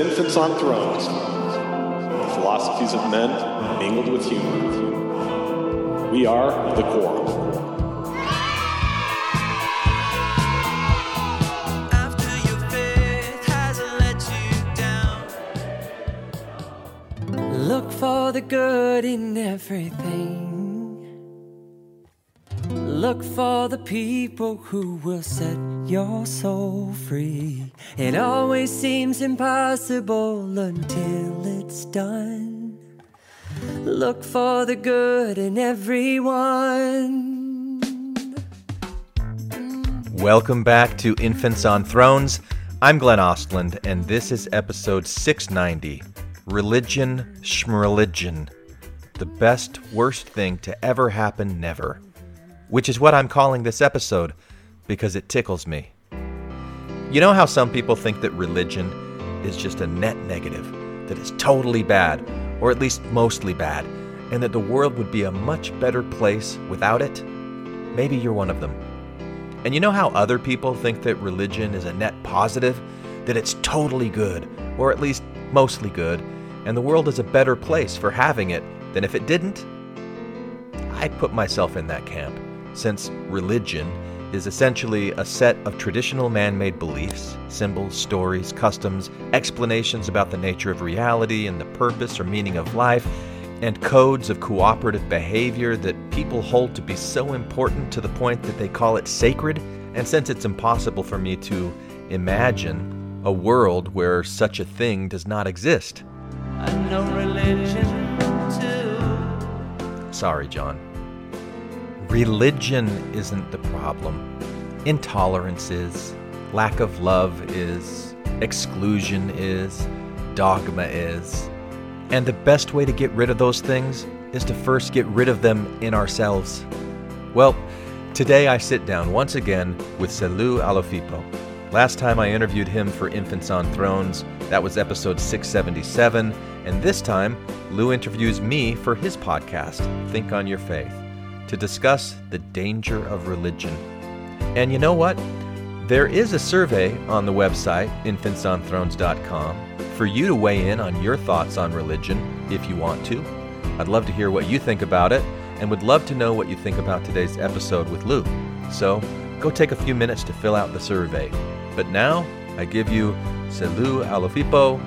Infants on Thrones. The philosophies of men mingled with humor. We are the down. Look for the good in everything. Look for the people who will set your soul free. It always seems impossible until it's done. Look for the good in everyone. Welcome back to Infants on Thrones. I'm Glenn Ostlund, and this is episode 690 Religion Schmreligion. The best, worst thing to ever happen, never. Which is what I'm calling this episode because it tickles me. You know how some people think that religion is just a net negative, that it's totally bad, or at least mostly bad, and that the world would be a much better place without it? Maybe you're one of them. And you know how other people think that religion is a net positive? That it's totally good, or at least mostly good, and the world is a better place for having it than if it didn't? I put myself in that camp, since religion is essentially a set of traditional man made beliefs, symbols, stories, customs, explanations about the nature of reality and the purpose or meaning of life, and codes of cooperative behavior that people hold to be so important to the point that they call it sacred. And since it's impossible for me to imagine a world where such a thing does not exist. I know religion too. Sorry, John. Religion isn't the problem. Intolerance is, lack of love is, exclusion is, dogma is. And the best way to get rid of those things is to first get rid of them in ourselves. Well, today I sit down once again with Selu Alofipo. Last time I interviewed him for Infants on Thrones, that was episode 677, and this time Lou interviews me for his podcast, Think on Your Faith, to discuss the danger of religion. And you know what? There is a survey on the website, infantsonthrones.com, for you to weigh in on your thoughts on religion if you want to. I'd love to hear what you think about it and would love to know what you think about today's episode with Lou. So go take a few minutes to fill out the survey. But now I give you Selu Alofipo,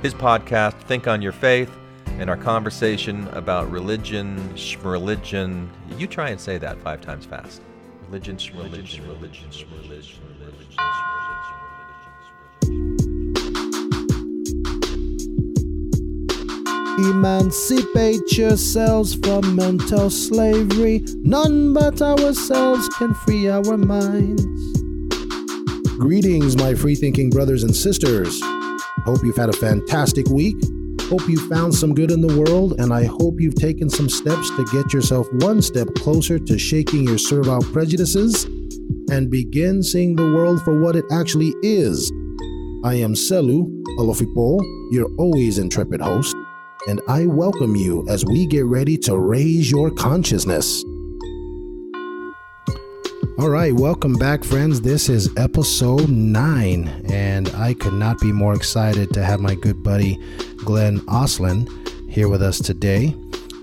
his podcast, Think on Your Faith, and our conversation about religion, religion. You try and say that five times fast. Religion, religion, religion, religion, religion. Emancipate yourselves from mental slavery. None but ourselves can free our minds. Greetings, my free thinking brothers and sisters. Hope you've had a fantastic week. Hope you found some good in the world, and I hope you've taken some steps to get yourself one step closer to shaking your servile prejudices and begin seeing the world for what it actually is. I am Selu Alofipo, your always intrepid host, and I welcome you as we get ready to raise your consciousness. All right, welcome back, friends. This is episode nine, and I could not be more excited to have my good buddy Glenn Ostlund here with us today.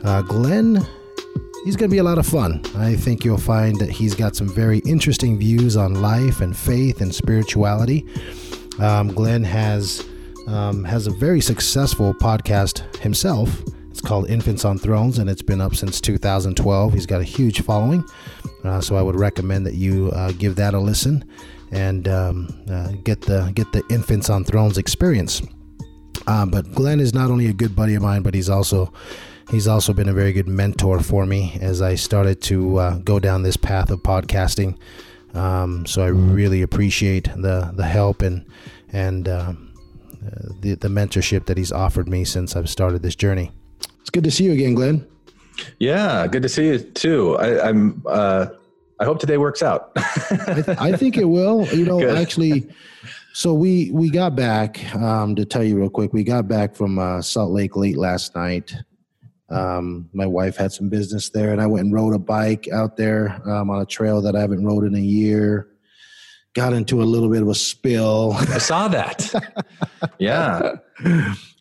Uh, Glenn, he's going to be a lot of fun. I think you'll find that he's got some very interesting views on life and faith and spirituality. Um, Glenn has um, has a very successful podcast himself. It's called Infants on Thrones, and it's been up since 2012. He's got a huge following, uh, so I would recommend that you uh, give that a listen and um, uh, get the get the Infants on Thrones experience. Um, but Glenn is not only a good buddy of mine, but he's also he's also been a very good mentor for me as I started to uh, go down this path of podcasting. Um, so I really appreciate the the help and and um, uh, the the mentorship that he's offered me since I've started this journey. It's good to see you again, Glenn. Yeah, good to see you too. I, I'm. Uh, I hope today works out. I, th- I think it will. You know, Good. actually, so we we got back um, to tell you real quick. We got back from uh, Salt Lake late last night. Um, my wife had some business there, and I went and rode a bike out there um, on a trail that I haven't rode in a year. got into a little bit of a spill. I saw that. yeah.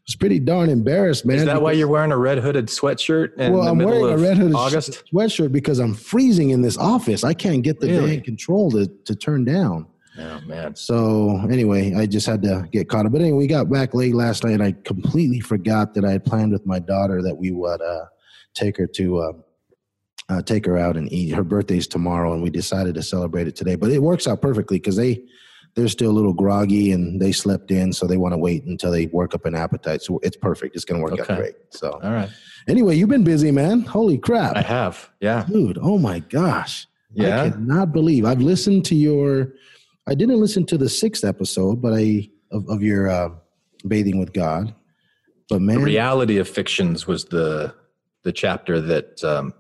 It's pretty darn embarrassed, man. Is that why you're wearing a red hooded sweatshirt in well, the I'm middle wearing a of red hooded August? sweatshirt because I'm freezing in this office. I can't get the Really? control to, to turn down. Oh man. So anyway, I just had to get caught up. But anyway, we got back late last night. I completely forgot that I had planned with my daughter that we would uh, take her to uh, uh, take her out and eat. Her birthday's tomorrow, and we decided to celebrate it today. But it works out perfectly because they they're still a little groggy and they slept in, so they want to wait until they work up an appetite. So it's perfect. It's going to work Okay. out great. So All right. anyway, you've been busy, man. Holy crap, I have. Yeah. dude! Oh my gosh. Yeah. I cannot believe I've listened to your. I didn't listen to the sixth episode, but I of, of your uh, bathing with God. But man, The reality of fictions was the the chapter that um,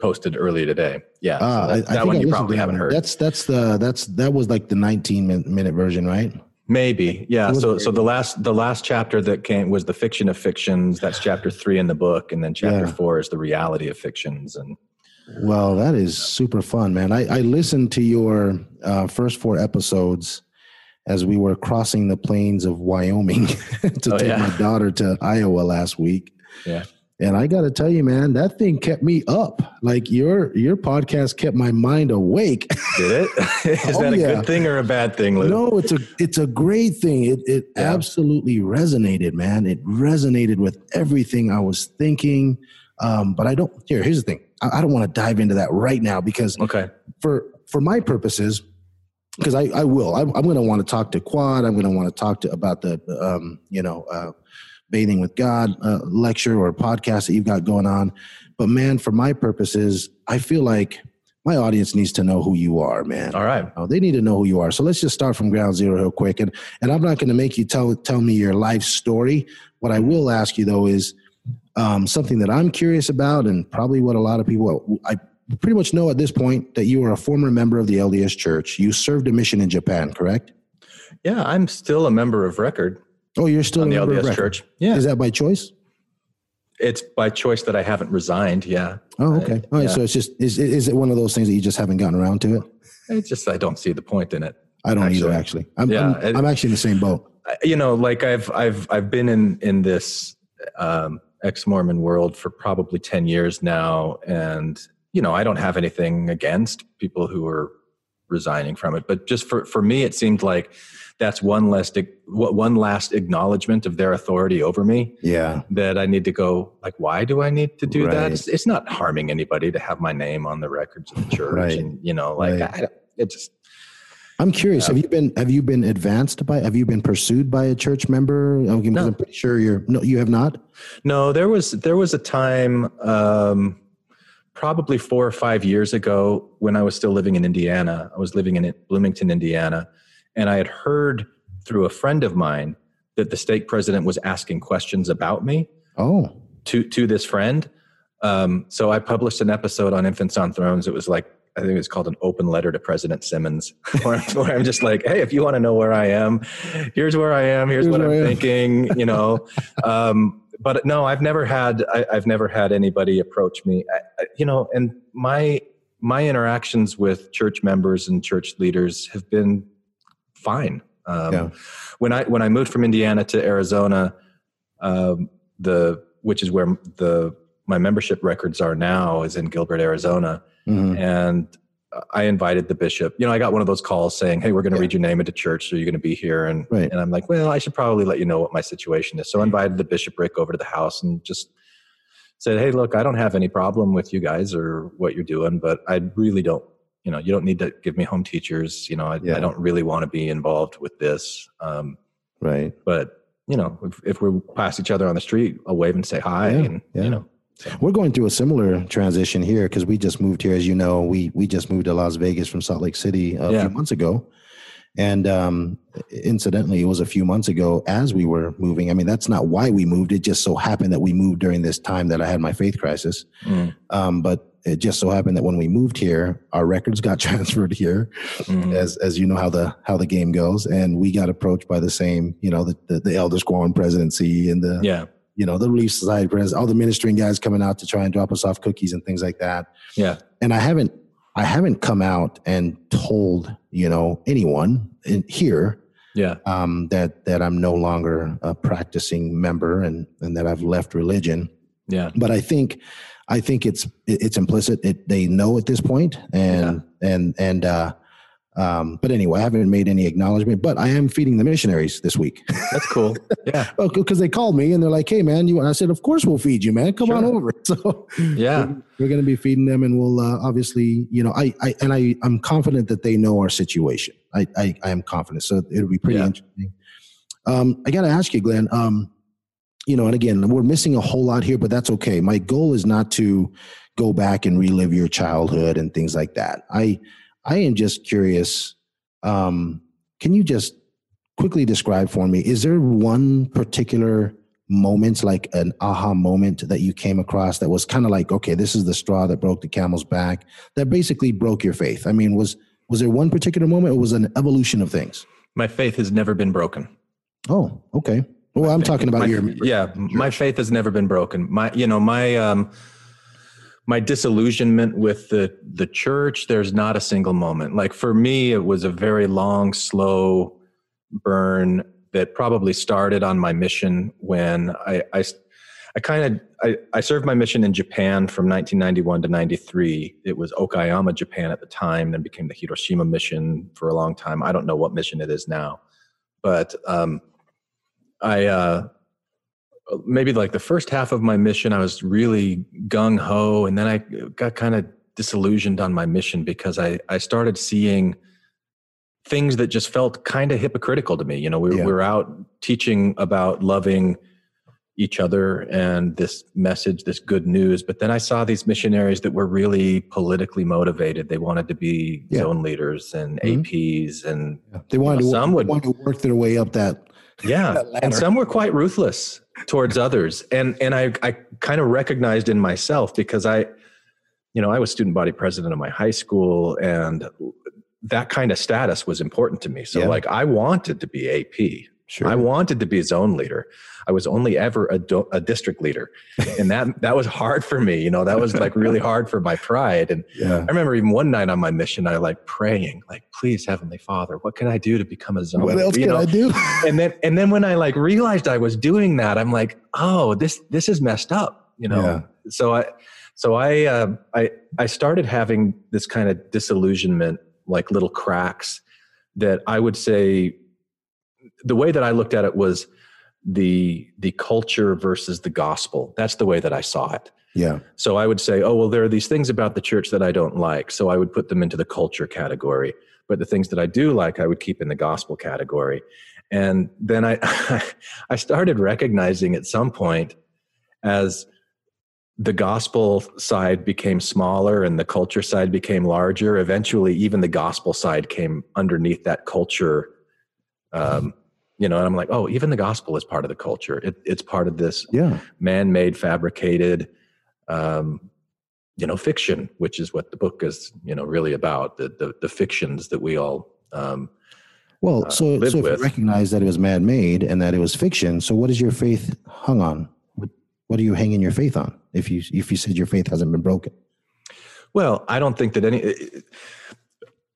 posted earlier today. Yeah. so ah, that, I, that think one I you probably haven't heard. That's that's the that's that was like the 19 minute, minute version, right? Maybe. Yeah. So so the last the last chapter that came was the fiction of fictions. That's chapter three in the book, and then chapter Yeah. four is the reality of fictions. And Well, that is super fun, man. I, I listened to your uh, first four episodes as we were crossing the plains of Wyoming to Oh, take yeah. my daughter to Iowa last week. yeah. And I got to tell you, man, that thing kept me up. Like your your podcast kept my mind awake. Did it? is Oh, that a yeah. good thing or a bad thing, Lou? no, it's a it's a great thing. It it Yeah. absolutely resonated, man. It resonated with everything I was thinking. Um, but I don't. Here, here's the thing. I, don't want to dive into that right now because Okay. for for my purposes, because I, I will, I'm, I'm going to want to talk to Quad. I'm going to want to talk to about the um, you know uh, bathing with God uh, lecture or podcast that you've got going on. But man, for my purposes, I feel like my audience needs to know who you are, man. All right. Oh, they need to know who you are. So let's just start from ground zero real quick. And and I'm not going to make you tell tell me your life story. What I will ask you though is um, something that I'm curious about, and probably what a lot of people I pretty much know at this point that you are a former member of the LDS Church. You served a mission in Japan, correct? Yeah, I'm still a member of Record Oh, you're still in a the member of LDS Church. Yeah. Is that by choice? it's by choice that I haven't resigned. Yeah. Oh, okay. All right. yeah. So it's just is is it one of those things that you just haven't gotten around to it? It's just I don't see the point in it. I don't either. Actually. Actually, I'm, Yeah, I'm, it- I'm actually in the same boat. You know, like I've I've I've been in in this um, ex-Mormon world for probably ten years now, and you know, I don't have anything against people who are resigning from it, but just for for me, it seemed like that's one last one last acknowledgement of their authority over me Yeah. that I need to go like why do I need to do Right. that it's, it's not harming anybody to have my name on the records of the church Right. and you know like Right. I don't, it just I'm curious. Have you been have you been advanced by have you been pursued by a church member? Because No. I'm pretty sure you're no, you have not. No, there was there was a time, um, probably four or five years ago, when I was still living in Indiana. I was living in Bloomington, Indiana, and I had heard through a friend of mine that the state president was asking questions about me Oh, to to this friend. Um, so I published an episode on Infants on Thrones. It was like I think it was called an open letter to President Simmons, where, where I'm just like, hey, if you want to know where I am, here's where I am. Here's, Here's what I'm thinking. You know, um, but no, I've never had I, I've never had anybody approach me. I, I, you know, and my my interactions with church members and church leaders have been fine. Um, Yeah. When I when I moved from Indiana to Arizona, um, the which is where the my membership records are now is in Gilbert, Arizona, mhm. and I invited the bishop. You know, I got one of those calls saying, "Hey, we're going to Yeah. read your name into church, so you're going to be here." And Right. and I'm like, "Well, I should probably let you know what my situation is." So I invited the bishopric over to the house and just said, "Hey, look, I don't have any problem with you guys or what you're doing, but I really don't. You know, you don't need to give me home teachers. You know, I, Yeah. I don't really want to be involved with this." Um, right. but you know, if, if we pass each other on the street, I'll wave and say hi, Yeah, and you know, We're going through a similar transition here because we just moved here, as you know. We we just moved to Las Vegas from Salt Lake City a Yeah. few months ago, and um, incidentally, it was a few months ago as we were moving. I mean, that's not why we moved. It just so happened that we moved during this time that I had my faith crisis. Mm, Um, but it just so happened that when we moved here, our records got transferred here, mm, as as you know how the how the game goes, and we got approached by the same, you know, the the, the Elder Squad presidency and the yeah, you know the Relief Society president, all the ministering guys coming out to try and drop us off cookies and things like that. yeah, And I haven't I haven't come out and told you know anyone in here Yeah. um, that that I'm no longer a practicing member and and that I've left religion. Yeah. But I think I think it's it's implicit. It, they know at this point, and and and uh, um, but anyway, I haven't made any acknowledgement. But I am feeding the missionaries this week. That's cool. Yeah. Well, because they called me and they're like, "Hey, man," you. I said, "Of course we'll feed you, man. Come on over." So Yeah. we're going to be feeding them, and we'll uh, obviously, you know, I, I and I, I'm confident that they know our situation. I, I, I am confident, so it'll be pretty Yeah. interesting. Um, I got to ask you, Glenn. Um, you know, and again, we're missing a whole lot here, but that's okay. My goal is not to go back and relive your childhood and things like that. I, I am just curious. Um, can you just quickly describe for me? Is there one particular moment, like an aha moment that you came across that was kind of like, okay, this is the straw that broke the camel's back, that basically broke your faith? I mean, was was there one particular moment, or was it an evolution of things? My faith has never been broken. Oh, okay. Well, I'm talking about My- your yeah my faith has never been broken my you know my um my disillusionment with the the church there's not a single moment like for me it was a very long slow burn that probably started on my mission when i i I kind of I, I served my mission in Japan from 1991 to 93. It was Okayama, Japan at the time, then became the Hiroshima mission for a long time. I don't know what mission it is now, but um, I uh, maybe like the first half of my mission, I was really gung ho, and then I got kind of disillusioned on my mission because I I started seeing things that just felt kind of hypocritical to me. You know, we, Yeah. we were out teaching about loving each other and this message, this good news. But then I saw these missionaries that were really politically motivated. They wanted to be Yeah. zone leaders and Mhm. APs and they wanted know, to some would- wanted to work their way up that. Yeah. And some were quite ruthless towards others. And and i i kind of recognized in myself because i you know i was student body president of my high school and that kind of status was important to me. So Yeah. like i wanted to be ap Sure. i wanted to be a zone leader i was only ever a, do- a district leader and that that was hard for me you know that was like really hard for my pride and yeah. I remember even one night on my mission, I like praying, like, please, Heavenly Father, what can I do to become a zone? Leader? What else You can know? I do? and then and then when I like realized I was doing that, I'm like, oh, this this is messed up, you know. Yeah. So I so I uh, I I started having this kind of disillusionment, like little cracks that I would say the way that I looked at it was the the culture versus the gospel. That's the way that I saw it. Yeah. So I would say, oh, well, there are these things about the church that I don't like. So I would put them into the culture category. But the things that I do like, I would keep in the gospel category. And then I, I started recognizing at some point as the gospel side became smaller and the culture side became larger, eventually even the gospel side came underneath that culture. Um, you know, and I'm like, oh, even the gospel is part of the culture. It, it's part of this Yeah. man-made fabricated um, you know fiction which is what the book is you know really about the the, the fictions that we all um, Well, uh, so so if you recognize that it was man-made and that it was fiction, so what is your faith hung on? What, what are you hanging your faith on? If you if you said your faith hasn't been broken, well i don't think that any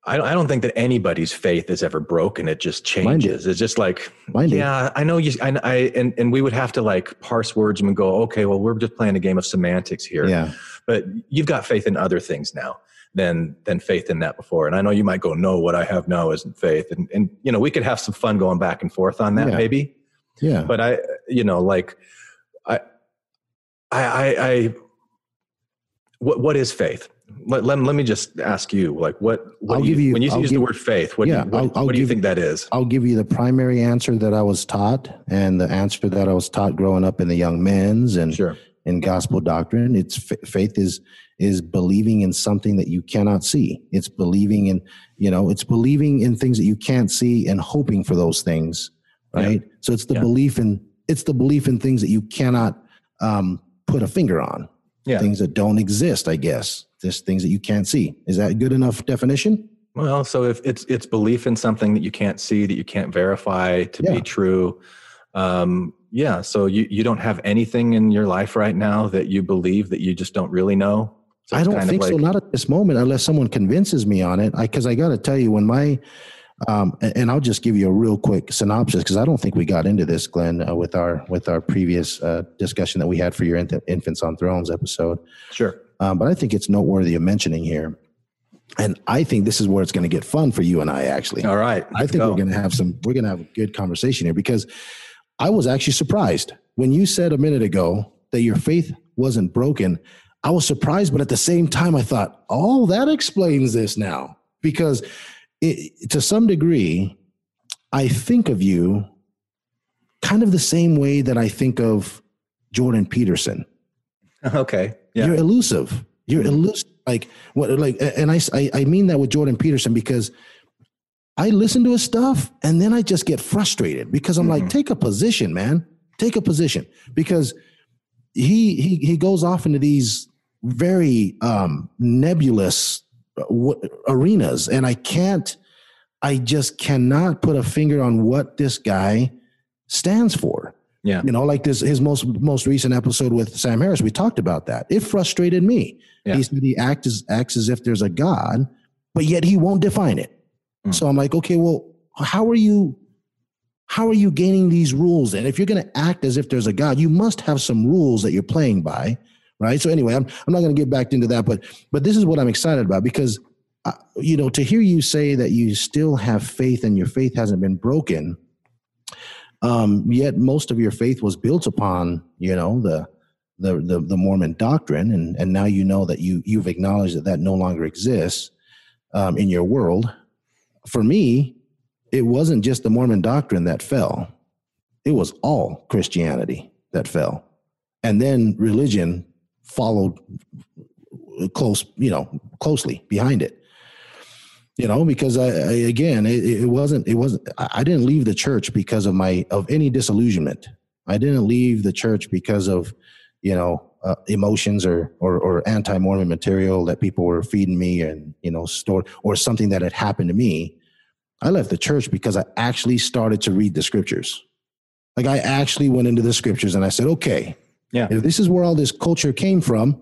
I don't, I don't think that anybody's faith is ever broken. It just changes. It's just like, Mine yeah, I know you. I, I and and we would have to like parse words and go, okay, well, we're just playing a game of semantics here. yeah, but you've got faith in other things now than than faith in that before and i know you might go no what i have now isn't faith and and you know we could have some fun going back and forth on that Yeah. maybe yeah, but i you know like i i i, I what what is faith let, let, let me just ask you like what, what I'll do you, give you- when you I'll use give- the word faith what, Yeah, do, you, what, I'll- I'll what do you think you- that is I'll give you the primary answer that I was taught, and the answer that I was taught growing up in the young men's and sure in gospel doctrine. It's faith is is believing in something that you cannot see. It's believing in you know it's believing in things that you can't see and hoping for those things, right? So it's the Yeah. belief in it's the belief in things that you cannot um, put a finger on. Yeah. Things that don't exist, I guess. Just things that you can't see. Is that a good enough definition? Well, so if it's it's belief in something that you can't see, that you can't verify to Yeah. be true, um, yeah. So you you don't have anything in your life right now that you believe that you just don't really know. So I don't think so. Not at this moment, unless someone convinces me on it. Because I, got to tell you, when my um, and I'll just give you a real quick synopsis because I don't think we got into this, Glenn, uh, with our with our previous uh, discussion that we had for your infants on thrones episode. Sure. Um, but I think it's noteworthy of mentioning here, and I think this is where it's going to get fun for you and I. Actually, All right. I think go. we're going to have some. We're going to have a good conversation here because I was actually surprised when you said a minute ago that your faith wasn't broken. I was surprised, but at the same time, I thought, "Oh, that explains this now." Because it, to some degree, I think of you kind of the same way that I think of Jordan Peterson Okay. Yeah. you're elusive. You're elusive. Like what? Like, and I, I I mean that with Jordan Peterson because I listen to his stuff and then I just get frustrated because I'm like, Mhm. take a position, man. Take a position because he he he goes off into these very um nebulous uh, w- arenas and I can't I just cannot put a finger on what this guy stands for yeah. you know like this his most most recent episode with sam harris we talked about that it frustrated me Yeah. he said he acts as, acts as if there's a god but yet he won't define it Mm. so i'm like okay well how are you how are you gaining these rules and if you're going to act as if there's a god you must have some rules that you're playing by right so anyway i'm, I'm not going to get back into that but but this is what i'm excited about because uh, you know to hear you say that you still have faith and your faith hasn't been broken um, yet most of your faith was built upon you know the the the, the Mormon doctrine, and and now you know that you you've acknowledged that that no longer exists um, in your world. For me, it wasn't just the Mormon doctrine that fell; it was all Christianity that fell, and then religion followed close, you know, closely behind it you know because I, I again it, it wasn't it wasn't I didn't leave the church because of my of any disillusionment. I didn't leave the church because of you know uh, emotions or, or or anti-Mormon material that people were feeding me and you know stored or something that had happened to me. I left the church because I actually started to read the scriptures. Like I actually went into the scriptures and I said okay Yeah. if this is where all this culture came from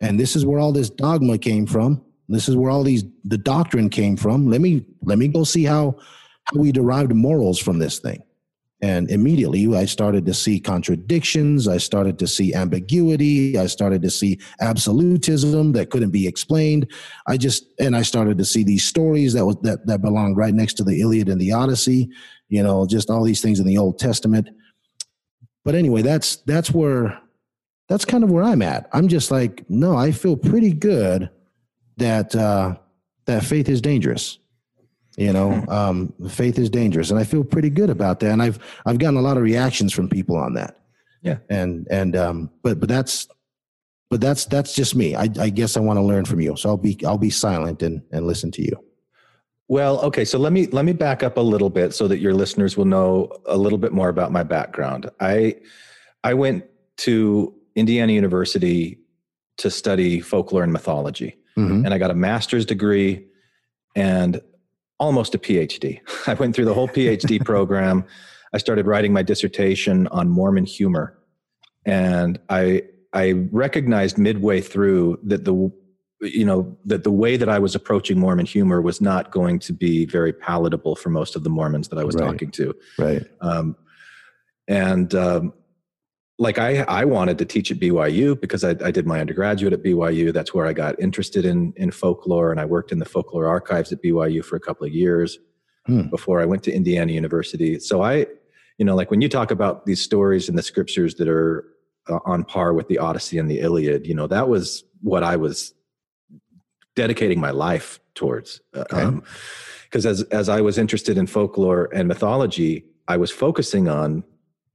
and this is where all this dogma came from this is where all these the doctrine came from. Let me let me go see how how we derived morals from this thing. And immediately i started to see contradictions. I started to see ambiguity. I started to see absolutism that couldn't be explained. I just and i started to see these stories that was that that belonged right next to the iliad and the odyssey you know just all these things in the old testament. But anyway that's that's where that's kind of where i'm at. I'm just like no i feel pretty good that uh, that faith is dangerous. You know, um, faith is dangerous, and I feel pretty good about that. And I've I've gotten a lot of reactions from people on that. Yeah. And and um, but but that's but that's that's just me. I, I guess I want to learn from you, so I'll be I'll be silent and and listen to you. Well, okay, so let me let me back up a little bit so that your listeners will know a little bit more about my background. I I went to Indiana University to study folklore and mythology, Mhm. and I got a master's degree and almost a PhD. I went through the whole PhD program. I started writing my dissertation on Mormon humor, and I I recognized midway through that the you know that the way that I was approaching Mormon humor was not going to be very palatable for most of the Mormons that I was Right. talking to. Right. Um, and um, like I, I wanted to teach at BYU because I, I did my undergraduate at BYU. That's where I got interested in in folklore, and I worked in the folklore archives at BYU for a couple of years Hmm. before I went to Indiana University. So I, you know, like when you talk about these stories in the scriptures that are uh, on par with the Odyssey and the Iliad, you know, that was what I was dedicating my life towards. Okay. Because as as I was interested in folklore and mythology, I was focusing on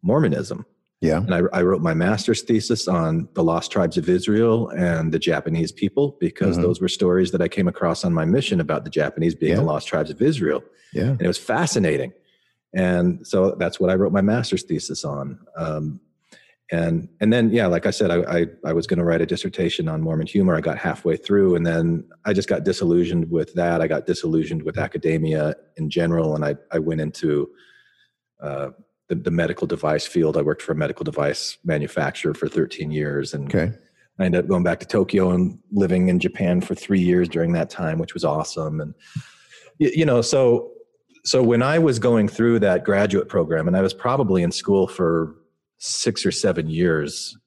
Mormonism. Yeah. And I, I wrote my master's thesis on the lost tribes of Israel and the Japanese people because Mhm. those were stories that I came across on my mission about the Japanese being Yeah. the lost tribes of Israel. Yeah. And it was fascinating. And so that's what I wrote my master's thesis on. Um, and and then yeah, like I said, I I, I was going to write a dissertation on Mormon humor. I got halfway through, and then I just got disillusioned with that. I got disillusioned with academia in general, and I I went into uh, the, the medical device field. I worked for a medical device manufacturer for 13 years, and Okay. I ended up going back to Tokyo and living in Japan for three years during that time, which was awesome. And you know, so so when I was going through that graduate program, and I was probably in school for six or seven years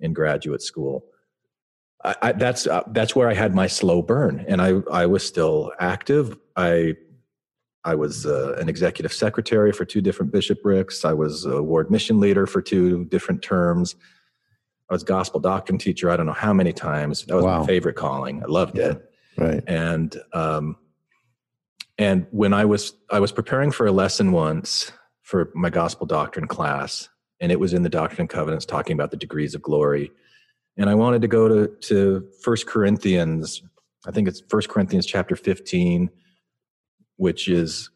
in graduate school. I, I, that's uh, that's where I had my slow burn, and I I was still active. I I was uh, an executive secretary for two different bishoprics. I was a ward mission leader for two different terms. I was gospel doctrine teacher. I don't know how many times. That was wow. my favorite calling. I loved yeah. it. Right. And um, and when I was I was preparing for a lesson once for my gospel doctrine class, and it was in the Doctrine and Covenants talking about the degrees of glory. And I wanted to go to to First Corinthians. I think it's First Corinthians chapter fifteen, which is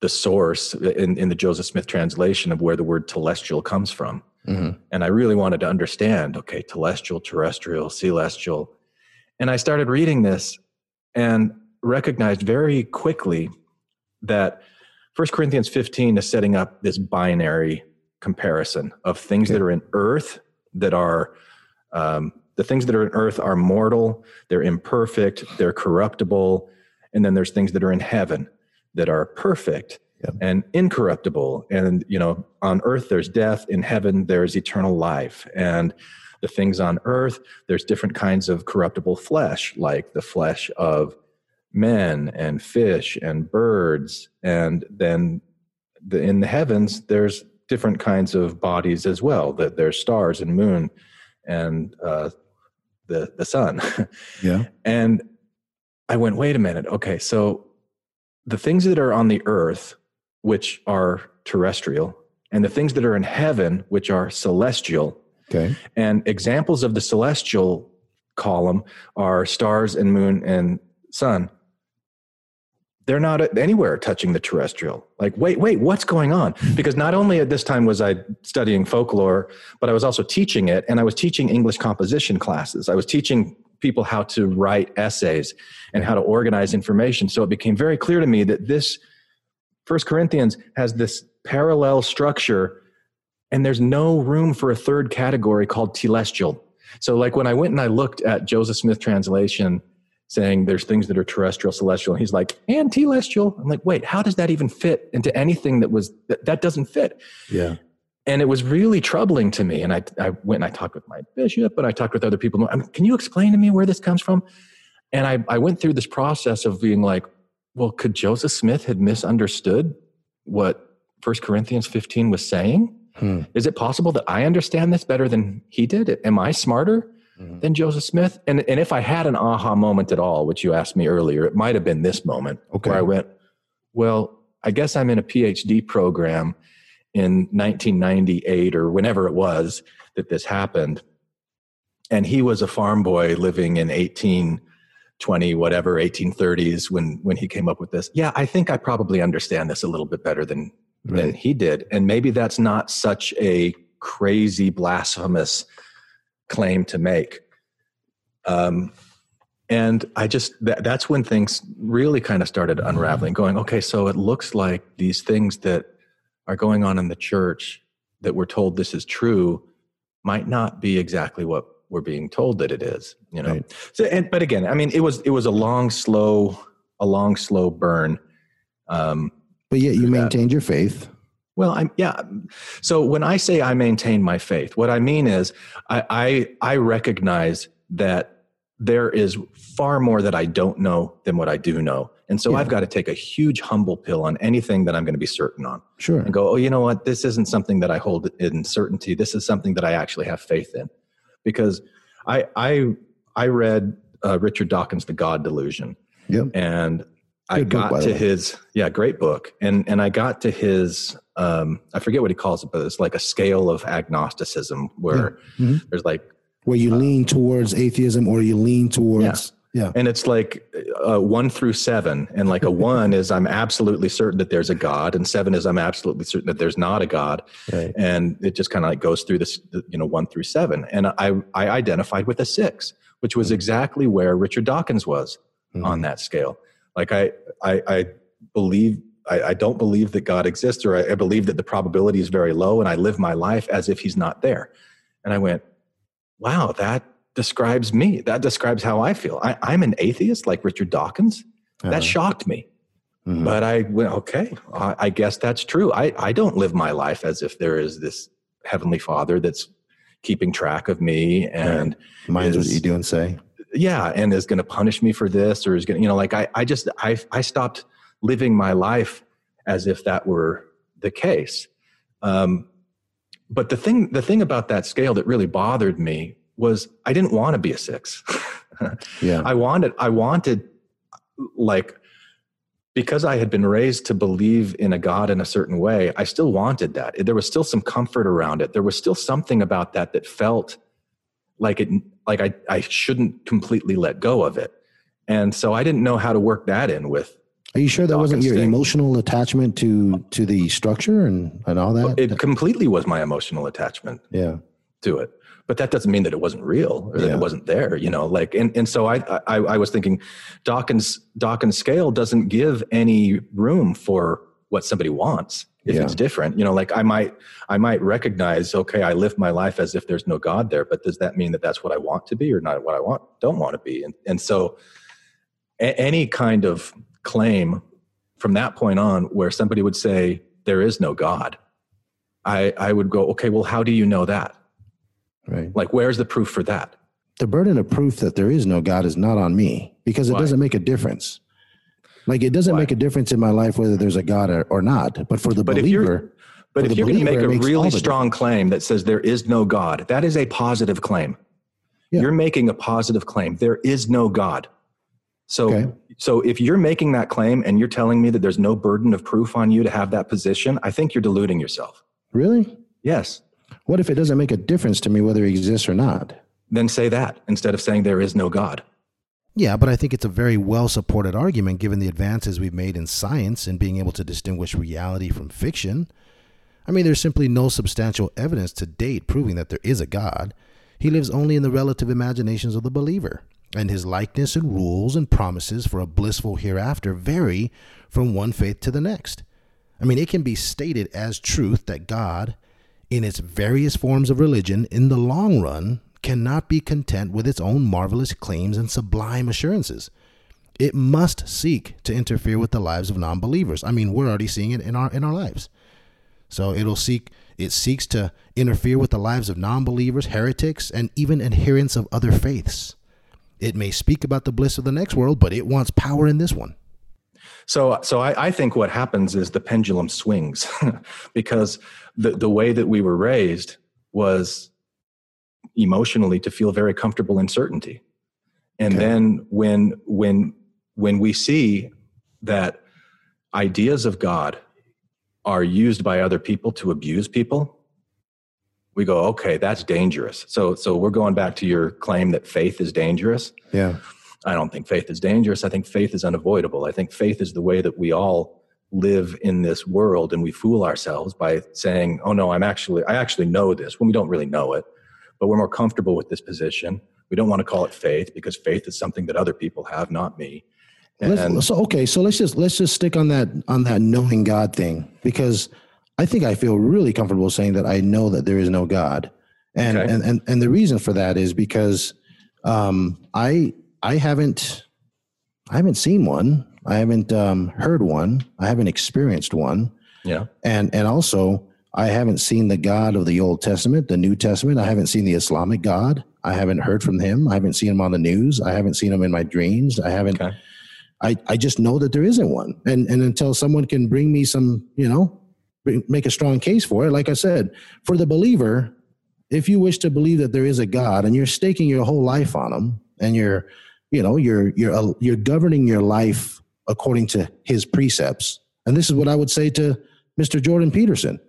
the source in, in the Joseph Smith translation of where the word telestial comes from. Mm-hmm. And I really wanted to understand okay, telestial, terrestrial, celestial. And I started reading this and recognized very quickly that 1 Corinthians 15 is setting up this binary comparison of things okay. that are in earth that are um, the things that are in earth are mortal, they're imperfect, they're corruptible, and then there's things that are in heaven that are perfect yep. and incorruptible. And you know, on earth there's death, in heaven there's eternal life. And the things on earth, there's different kinds of corruptible flesh, like the flesh of men and fish and birds. And then the, in the heavens, there's different kinds of bodies as well. That there's stars and moon and uh, the the sun. Yeah. and I went, wait a minute. Okay, so the things that are on the earth, which are terrestrial, and the things that are in heaven, which are celestial. Okay. And examples of the celestial column are stars and moon and sun they're not anywhere touching the terrestrial. Like, wait, wait, what's going on? Because not only at this time was I studying folklore, but I was also teaching it, and I was teaching English composition classes. I was teaching people how to write essays and how to organize information. So it became very clear to me that this First Corinthians has this parallel structure, and there's no room for a third category called telestial. So, like when I went and I looked at Joseph Smith translation saying there's things that are terrestrial, celestial. And he's like, and telestial. I'm like, wait, how does that even fit into anything that was, that, that doesn't fit? Yeah. And it was really troubling to me. And I, I went and I talked with my bishop and I talked with other people. I mean, can you explain to me where this comes from? And I, I went through this process of being like, well, could Joseph Smith had misunderstood what First Corinthians 15 was saying? Hmm. Is it possible that I understand this better than he did? Am I smarter? Mm-hmm. than Joseph Smith. And, and if I had an aha moment at all, which you asked me earlier, it might have been this moment okay. where I went, well, I guess I'm in a PhD program in 1998 or whenever it was that this happened. And he was a farm boy living in 1820, whatever, 1830s when, when he came up with this. Yeah, I think I probably understand this a little bit better than, right. than he did. And maybe that's not such a crazy, blasphemous claim to make. Um, and I just, that, that's when things really kind of started unraveling, going, okay, so it looks like these things that are going on in the church that we're told this is true might not be exactly what we're being told that it is, you know? Right. So, and, but again, I mean, it was, it was a long, slow, a long, slow burn. Um, but yet you maintained that. your faith. Well, I'm yeah. So when I say I maintain my faith, what I mean is I I, I recognize that there is far more that I don't know than what I do know. And so yeah. I've got to take a huge humble pill on anything that I'm going to be certain on. Sure. And go, oh, you know what? This isn't something that I hold in certainty. This is something that I actually have faith in. Because I I I read uh, Richard Dawkins' The God Delusion. Yep. And I got to his yeah, great book. And and I got to his um, I forget what he calls it, but it's like a scale of agnosticism where yeah. mm-hmm. there's like where you uh, lean towards atheism or you lean towards yeah. yeah. And it's like uh, one through seven. And like a one is I'm absolutely certain that there's a God. And seven is I'm absolutely certain that there's not a God. Right. And it just kind of like goes through this, you know, one through seven. And I, I identified with a six, which was mm-hmm. exactly where Richard Dawkins was mm-hmm. on that scale. Like I, I, I believe I, I, don't believe that God exists, or I, I, believe that the probability is very low, and I live my life as if He's not there. And I went, wow, that describes me. That describes how I feel. I, I'm an atheist like Richard Dawkins. Uh-huh. That shocked me. Mhm. But I went, okay, I, I guess that's true. I, I don't live my life as if there is this heavenly father that's keeping track of me and Mind's what you do and say. yeah, and is going to punish me for this or is going to, you know, like I, I just, I, I stopped living my life as if that were the case. Um, but the thing, the thing about that scale that really bothered me was I didn't want to be a six. Yeah. I wanted, I wanted like, because I had been raised to believe in a God in a certain way, I still wanted that. There was still some comfort around it. There was still something about that that felt like it, like I, I shouldn't completely let go of it. And so I didn't know how to work that in with Are you sure that wasn't your thing. emotional attachment to to the structure and and all that? it completely was my emotional attachment yeah. to it. But that doesn't mean that it wasn't real or that Yeah. it wasn't there, you know, like, and, and so I, I, I was thinking Dawkins, Dawkins scale doesn't give any room for what somebody wants. If Yeah. it's different, you know, like I might, I might recognize, okay, I live my life as if there's no God there, but does that mean that that's what I want to be or not what I want, don't want to be? And, and so a- any kind of claim from that point on where somebody would say there is no God, I, I would go, okay, well, how do you know that? Right. Like, where's the proof for that? The burden of proof that there is no God is not on me because it Why? doesn't make a difference. Like it doesn't Why? make a difference in my life whether there's a God or, or not. But for the But believer, But if you're going to make a really strong claim that says there is no God, that is a positive claim. Yeah. You're making a positive claim. There is no God. So, Okay. So if you're making that claim and you're telling me that there's no burden of proof on you to have that position, I think you're deluding yourself. really, Yes. what if it doesn't make a difference to me whether he exists or not? Then say that instead of saying there is no God. Yeah, but I think it's a very well supported argument given the advances we've made in science and being able to distinguish reality from fiction. I mean, there's simply no substantial evidence to date proving that there is a God. He lives only in the relative imaginations of the believer, and his likeness and rules and promises for a blissful hereafter vary from one faith to the next. I mean, it can be stated as truth that God, in its various forms of religion, in the long run, cannot be content with its own marvelous claims and sublime assurances. It must seek to interfere with the lives of non-believers. I mean, we're already seeing it in our in our lives. So it'll seek it seeks to interfere with the lives of non-believers, heretics, and even adherents of other faiths. It may speak about the bliss of the next world, but it wants power in this one. So, so I, I think what happens is the pendulum swings because the, the way that we were raised was emotionally to feel very comfortable in certainty. And Okay. then when, when, when we see that ideas of God are used by other people to abuse people, we go, okay, that's dangerous. So, so we're going back to your claim that faith is dangerous. Yeah. I don't think faith is dangerous. I think faith is unavoidable. I think faith is the way that we all live in this world and we fool ourselves by saying, "Oh no, I'm actually I actually know this." When we don't really know it, but we're more comfortable with this position. We don't want to call it faith because faith is something that other people have, not me. And Let's, so okay, so let's just let's just stick on that on that knowing God thing because I think I feel really comfortable saying that I know that there is no God, and Okay. and, and and the reason for that is because um, I I haven't I haven't seen one, I haven't um, heard one, I haven't experienced one, yeah, and and also I haven't seen the God of the Old Testament, the New Testament. I haven't seen the Islamic God. I haven't heard from him. I haven't seen him on the news. I haven't seen him in my dreams. I haven't. Okay. I, I just know that there isn't one. And and until someone can bring me some, you know, make a strong case for it, like I said, for the believer, if you wish to believe that there is a God and you're staking your whole life on him and you're, you know, you're you're uh, you're governing your life according to his precepts. And this is what I would say to Mr. Jordan Peterson.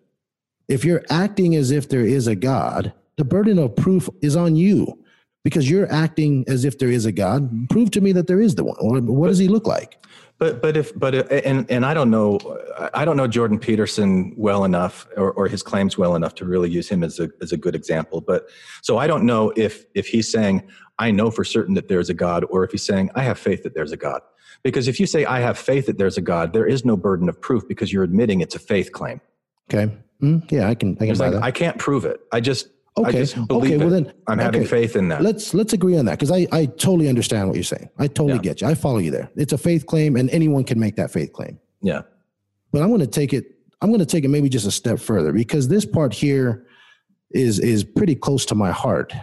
If you're acting as if there is a God, the burden of proof is on you because you're acting as if there is a God. Prove to me that there is the one. What does he look like? But but if but uh, and and I don't know I don't know Jordan Peterson well enough or, or his claims well enough to really use him as a as a good example. But so I don't know if if he's saying I know for certain that there's a God or if he's saying I have faith that there's a God. Because if you say I have faith that there's a God, there is no burden of proof because you're admitting it's a faith claim. Okay. Mm, yeah, I can. I can like. I can't prove it. I just Okay. Okay. Well, then I'm having faith in that. Let's let's agree on that because I I totally understand what you're saying. I totally Yeah. get you. I follow you there. It's a faith claim, and anyone can make that faith claim. yeah. But I'm going to take it. I'm going to take it maybe just a step further because this part here is is pretty close to my heart.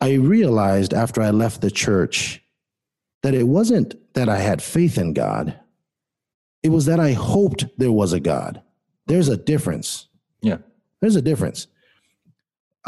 I realized after I left the church that it wasn't that I had faith in God. It was that I hoped there was a God. There's a difference. Yeah. There's a difference.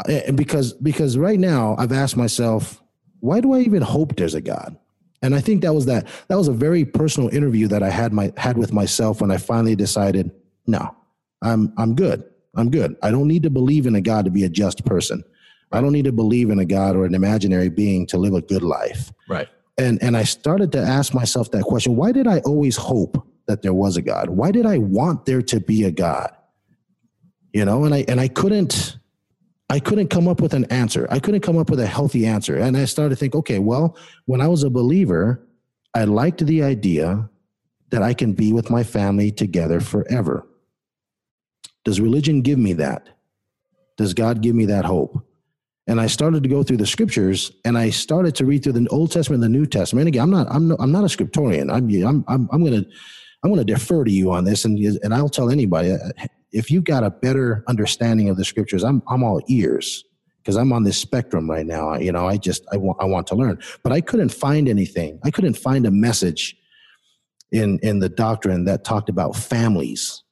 And because because right now I've asked myself, why do I even hope there's a God? And I think that was that that was a very personal interview that I had my had with myself when I finally decided, no, I'm I'm good. I'm good. I don't need to believe in a God to be a just person. I don't need to believe in a God or an imaginary being to live a good life. Right. And and I started to ask myself that question, why did I always hope that there was a God? Why did I want there to be a God? You know, and I and I couldn't I couldn't come up with an answer. I couldn't come up with a healthy answer. And I started to think, okay, well, when I was a believer, I liked the idea that I can be with my family together forever. Does religion give me that? Does God give me that hope? And I started to go through the scriptures and I started to read through the Old Testament and the New Testament. And again, I'm not, I'm, no, I'm not a scriptorian. I'm, I'm, I'm, I'm going to, I'm going to defer to you on this. And, and I'll tell anybody, uh, if you've got a better understanding of the scriptures, I'm, I'm all ears because I'm on this spectrum right now. You know, I just, I want, I want to learn, but I couldn't find anything. I couldn't find a message in, in the doctrine that talked about families,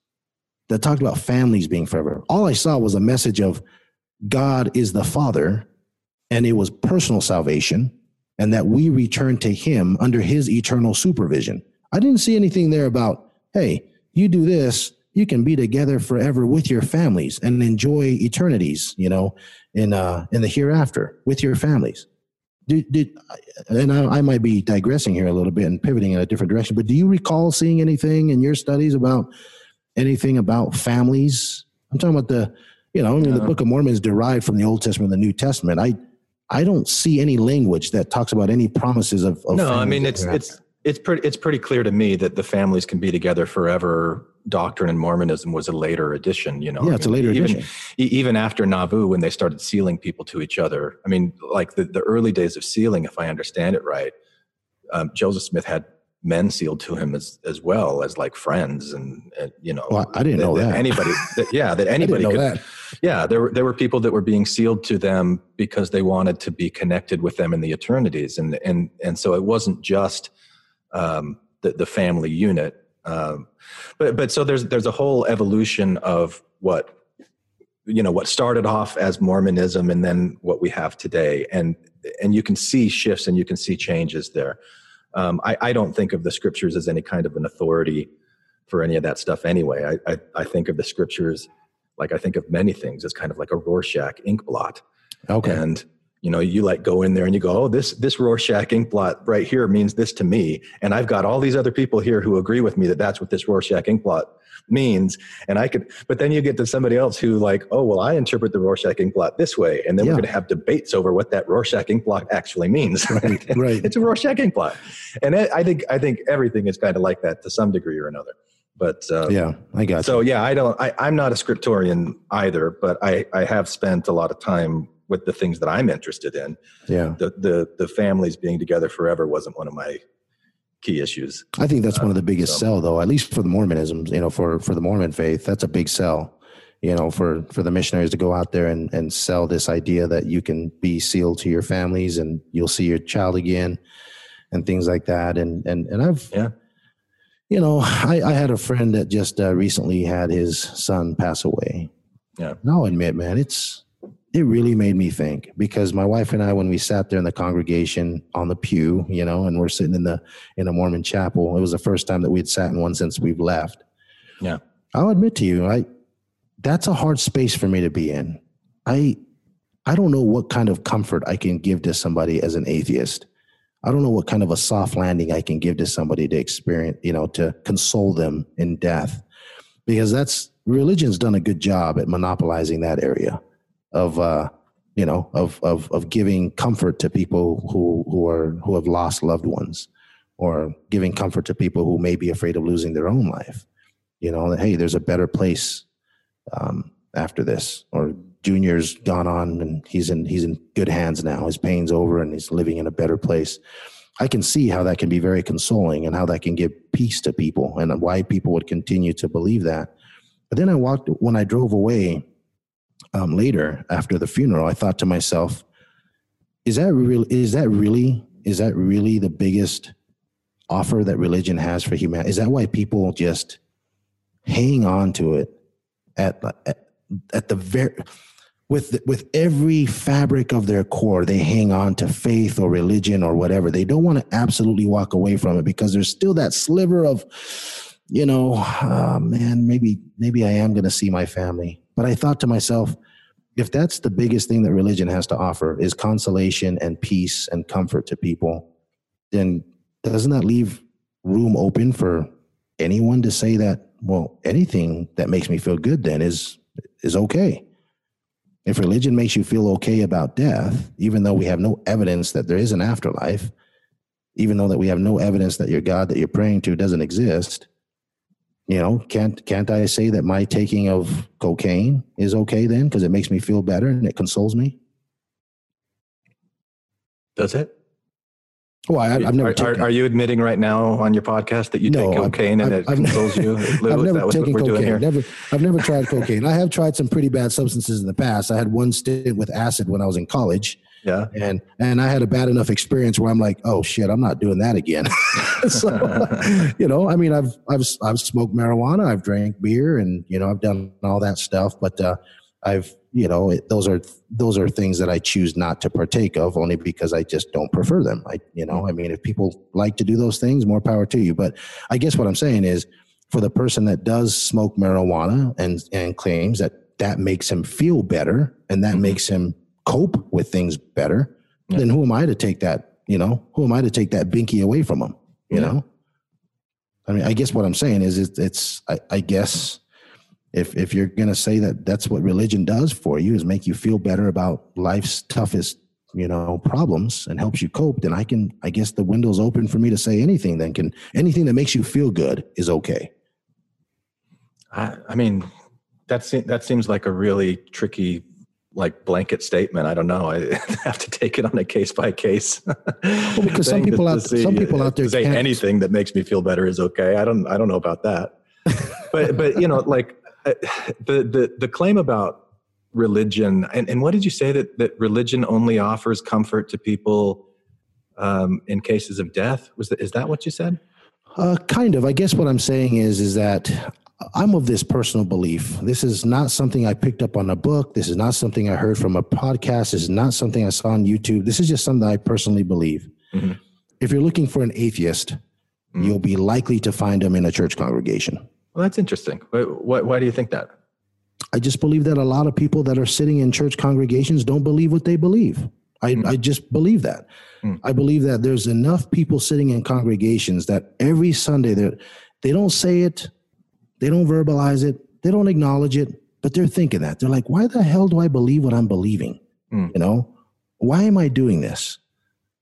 that talked about families being forever. All I saw was a message of God is the Father, and it was personal salvation, and that we return to Him under His eternal supervision. I didn't see anything there about, hey, you do this, you can be together forever with your families and enjoy eternities, you know, in uh in the hereafter with your families. Did, did and I, I might be digressing here a little bit and pivoting in a different direction, but do you recall seeing anything in your studies about anything about families? I'm talking about the, you know, I mean, the Book of Mormon is derived from the Old Testament and the New Testament. I, I don't see any language that talks about any promises of. of no, I mean it's it's it's pretty it's pretty clear to me that the families can be together forever. Doctrine and Mormonism was a later addition. You know, yeah, I it's a later even, edition. e- even after Nauvoo, when they started sealing people to each other. I mean, like the, the early days of sealing, if I understand it right, um, Joseph Smith had men sealed to him as as well as like friends and, and you know. Well, I didn't know that. Anybody, that, yeah, that anybody know could. that. Yeah, there were there were people that were being sealed to them because they wanted to be connected with them in the eternities, and and and so it wasn't just um, the the family unit. Um, but but so there's there's a whole evolution of what you know what started off as Mormonism and then what we have today, and and you can see shifts and you can see changes there. Um, I, I don't think of the scriptures as any kind of an authority for any of that stuff anyway. I, I, I think of the scriptures like I think of many things as kind of like a Rorschach ink blot. Okay. And you know, you like go in there and you go, oh, this this Rorschach ink blot right here means this to me, and I've got all these other people here who agree with me that that's what this Rorschach ink blot means, and I could. But then you get to somebody else who like, oh, well, I interpret the Rorschach ink blot this way, and then Yeah. we're going to have debates over what that Rorschach ink blot actually means. Right, right. it's a Rorschach ink blot, and I think I think everything is kind of like that to some degree or another. But uh, yeah, I got so you. yeah, I don't. I, I'm not a scriptorian either, but I, I have spent a lot of time with the things that I'm interested in. Yeah, The the the families being together forever wasn't one of my key issues. I think that's one of the biggest so- sell, though. At least for the Mormonism, you know, for for the Mormon faith, that's a big sell. You know, for for the missionaries to go out there and and sell this idea that you can be sealed to your families and you'll see your child again, and things like that. And and and I've Yeah. you know, I, I had a friend that just uh, recently had his son pass away. Yeah. And I'll admit, man, it's it really made me think because my wife and I, when we sat there in the congregation on the pew, you know, and we're sitting in the in a Mormon chapel, it was the first time that we had sat in one since we've left. Yeah. I'll admit to you, I that's a hard space for me to be in. I I don't know what kind of comfort I can give to somebody as an atheist. I don't know what kind of a soft landing I can give to somebody to experience, you know, to console them in death. Because that's religion's done a good job at monopolizing that area of uh, you know, of of of giving comfort to people who who are who have lost loved ones or giving comfort to people who may be afraid of losing their own life. You know, that hey, there's a better place um, after this, or Junior's gone on and he's in he's in good hands now. His pain's over and he's living in a better place. I can see how that can be very consoling and how that can give peace to people and why people would continue to believe that. But then I walked when I drove away um, later after the funeral. I thought to myself, "Is that real? Is that really? Is that really the biggest offer that religion has for humanity? Is that why people just hang on to it at at, at the very with with every fabric of their core they hang on to faith or religion or whatever they don't want to absolutely walk away from it because there's still that sliver of you know oh, man maybe maybe i am going to see my family but i thought to myself if that's the biggest thing that religion has to offer is consolation and peace and comfort to people then doesn't that leave room open for anyone to say that well anything that makes me feel good then is is okay? If religion makes you feel okay about death, even though we have no evidence that there is an afterlife, even though that we have no evidence that your God that you're praying to doesn't exist, you know, can't can't I say that my taking of cocaine is okay then because it makes me feel better and it consoles me? Does it? Well, I, have never. Are, taken, are, you admitting right now on your podcast that you No, take I've- cocaine and I've- it I've- consoles you? Lou, I've never taken cocaine. Never, I've never tried cocaine. I have tried some pretty bad substances in the past. I had one stint with acid when I was in college, Yeah. and and I had a bad enough experience where I'm like, oh shit, I'm not doing that again. so, you know, I mean, I've I've I've smoked marijuana, I've drank beer, and you know, I've done all that stuff, but uh, I've you know, it, those are those are things that I choose not to partake of, only because I just don't prefer them. I you know, I mean, if people like to do those things, more power to you. But I guess what I'm saying is, for the person that does smoke marijuana and and claims that that makes him feel better and that Mhm. makes him cope with things better, Yeah. then who am I to take that? You know, who am I to take that binky away from him? You Yeah. know, I mean, I guess what I'm saying is, it's, it's I, I guess if if you're gonna say that that's what religion does for you is make you feel better about life's toughest you know problems and helps you cope then i can i guess the window's open for me to say anything then can anything that makes you feel good is okay I, I mean, that se- that seems like a really tricky, like blanket statement. I don't know. I have to take it on a case by case. Well, because some people out- some people out there say can't- anything that makes me feel better is okay. I don't I don't know about that. but but you know, like uh, the the the claim about religion and, and what did you say that that religion only offers comfort to people um, in cases of death? Was that is that what you said? Uh, kind of. I guess what I'm saying is, is that I'm of this personal belief. This is not something I picked up on a book. This is not something I heard from a podcast. This is not something I saw on YouTube. This is just something I personally believe. Mhm. If you're looking for an atheist, Mhm. you'll be likely to find them in a church congregation. Well, that's interesting. Why, why, why do you think that? I just believe that a lot of people that are sitting in church congregations don't believe what they believe. I, Mm. I just believe that. Mm. I believe that there's enough people sitting in congregations that every Sunday they they don't say it, they don't verbalize it, they don't acknowledge it, but they're thinking that. They're like, why the hell do I believe what I'm believing? Mm. You know, why am I doing this?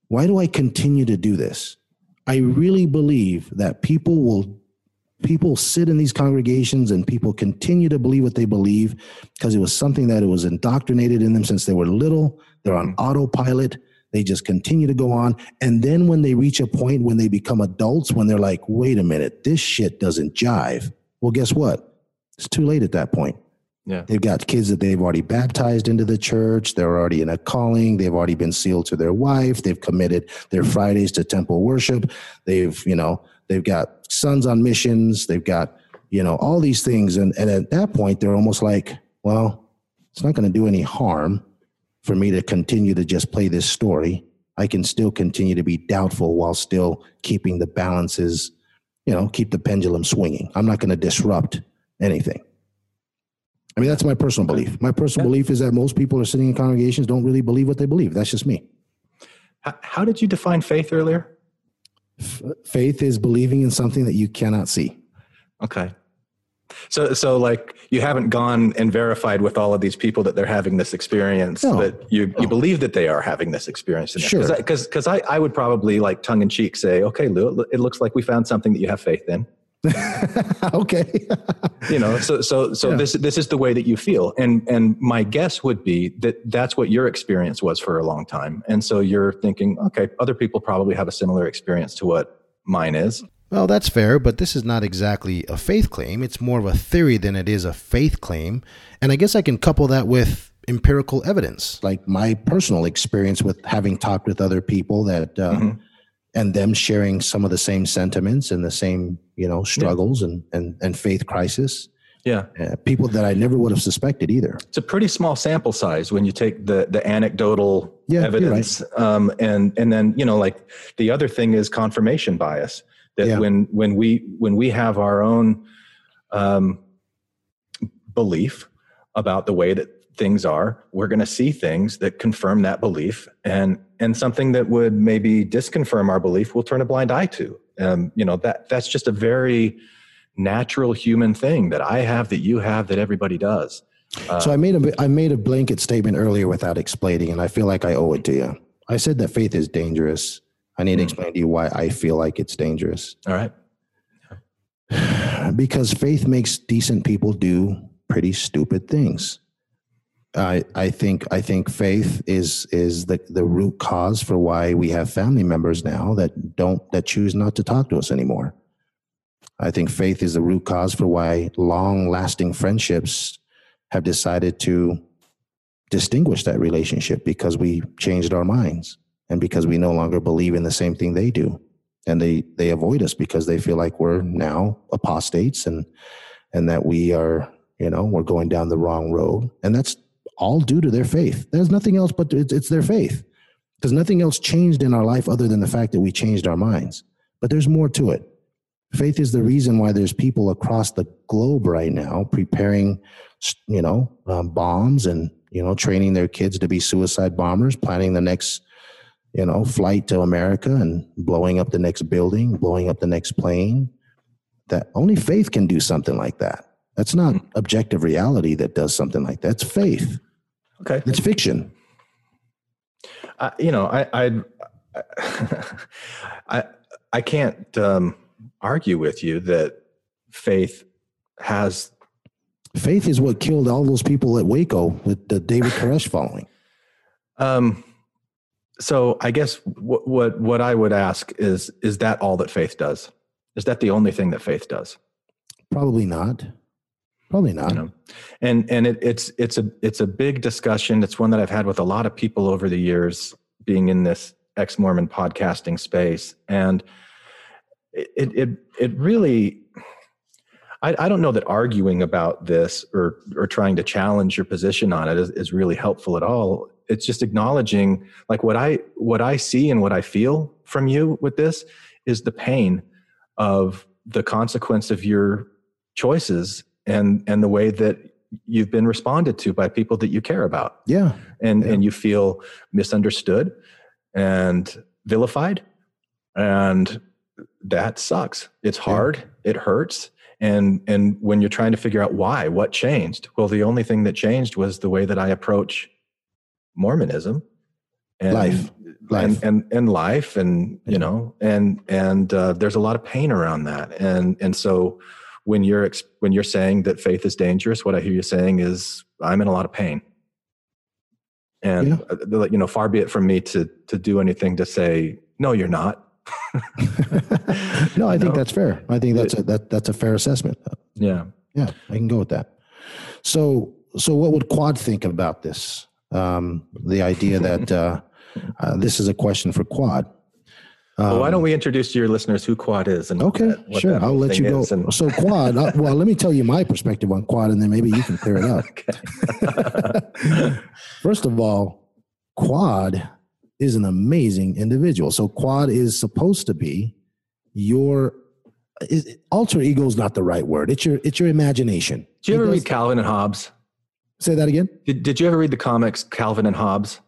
Why do I continue to do this? I really believe that people will people sit in these congregations and people continue to believe what they believe because it was something that it was indoctrinated in them since they were little. They're on autopilot. They just continue to go on. And then when they reach a point when they become adults, when they're like, wait a minute, this shit doesn't jive. Well, guess what? It's too late at that point. Yeah. They've got kids that they've already baptized into the church. They're already in a calling. They've already been sealed to their wife. They've committed their Fridays to temple worship. They've, you know, they've got sons on missions. They've got, you know, all these things. And, and at that point, they're almost like, well, it's not going to do any harm for me to continue to just play this story. I can still continue to be doubtful while still keeping the balances, you know, keep the pendulum swinging. I'm not going to disrupt anything. I mean, that's my personal belief. My personal belief is that most people are sitting in congregations don't really believe what they believe. That's just me. How, how did you define faith earlier? F- faith is believing in something that you cannot see. Okay. So, so like you haven't gone and verified with all of these people that they're having this experience No. that you, you No. believe that they are having this experience. Sure. Because because I, I would probably like tongue in cheek say, okay, Lou, it it looks like we found something that you have faith in. okay. you know, so so so Yeah. this this is the way that you feel, and and my guess would be that that's what your experience was for a long time, and so you're thinking, okay, other people probably have a similar experience to what mine is. Well, that's fair, but this is not exactly a faith claim. It's more of a theory than it is a faith claim. And I guess I can couple that with empirical evidence, like my personal experience with having talked with other people that, uh, Mhm. and them sharing some of the same sentiments and the same, you know, struggles and, and, and faith crisis. Yeah, Uh, people that I never would have suspected either. it's a pretty small sample size when you take the the anecdotal Yeah, you're evidence, um, and and then you know like the other thing is confirmation bias. That Yeah. when when we when we have our own um, belief about the way that things are, we're going to see things that confirm that belief, and and something that would maybe disconfirm our belief, we'll turn a blind eye to. Um, you know that that's just a very natural human thing that I have, that you have, that everybody does. so I made a I made a blanket statement earlier without explaining, and I feel like I owe it to you. I said that faith is dangerous. I need to hmm. explain to you why I feel like it's dangerous. All right. because faith makes decent people do pretty stupid things. I I think I think faith is is the the root cause for why we have family members now that don't that choose not to talk to us anymore. I think faith is the root cause for why long lasting friendships have decided to distinguish that relationship because we changed our minds and because we no longer believe in the same thing they do. And they they avoid us because they feel like we're now apostates and and that we are you know we're going down the wrong road. And that's all due to their faith. There's nothing else but it's, it's their faith. Because nothing else changed in our life other than the fact that we changed our minds. But there's more to it. Faith is the reason why there's people across the globe right now preparing you know um, bombs and you know training their kids to be suicide bombers planning the next you know, flight to America and blowing up the next building, blowing up the next plane. That only faith can do something like that. That's not objective reality that does something like that. It's faith. Okay. It's fiction. I, you know, I, I, I, I can't um, argue with you that faith has. Faith is what killed all those people at Waco with the David Koresh following. Um, so I guess what, what what I would ask is is that all that faith does? Is that the only thing that faith does? Probably not. Probably not. you know and and it, it's it's a it's a big discussion it's one that i've had with a lot of people over the years being in this ex-mormon podcasting space and it it it really I, I don't know that arguing about this or or trying to challenge your position on it is, is really helpful at all it's just acknowledging like what i what i see and what i feel from you with this is the pain of the consequence of your choices and and the way that you've been responded to by people that you care about. Yeah. and Yeah. and you feel misunderstood and vilified and that sucks. It's hard. It hurts. And and when you're trying to figure out why what changed? Well the only thing that changed was the way that i approach mormonism and Life. Life. and and and life and you know and and uh, there's a lot of pain around that and and so when you're when you're saying that faith is dangerous what i hear you saying is i'm in a lot of pain and Yeah. uh, you know far be it from me to to do anything to say no you're not no, I think No. that's fair. I think that's a that that's a fair assessment. yeah Yeah, I can go with that. So, so what would Quad think about this? Um, the idea that uh, uh, this is a question for Quad. well, why Um, don't we introduce to your listeners who quad is and Okay, that- sure. I'll let you go. and- So Quad. Uh, well, let me tell you my perspective on Quad, and then maybe you can clear it up. First of all, Quad is an amazing individual. So Quad is supposed to be your is, alter ego is not the right word. It's your it's your imagination. Do you ever read calvin and hobbes Say that again. did, did you ever read the comics calvin and hobbes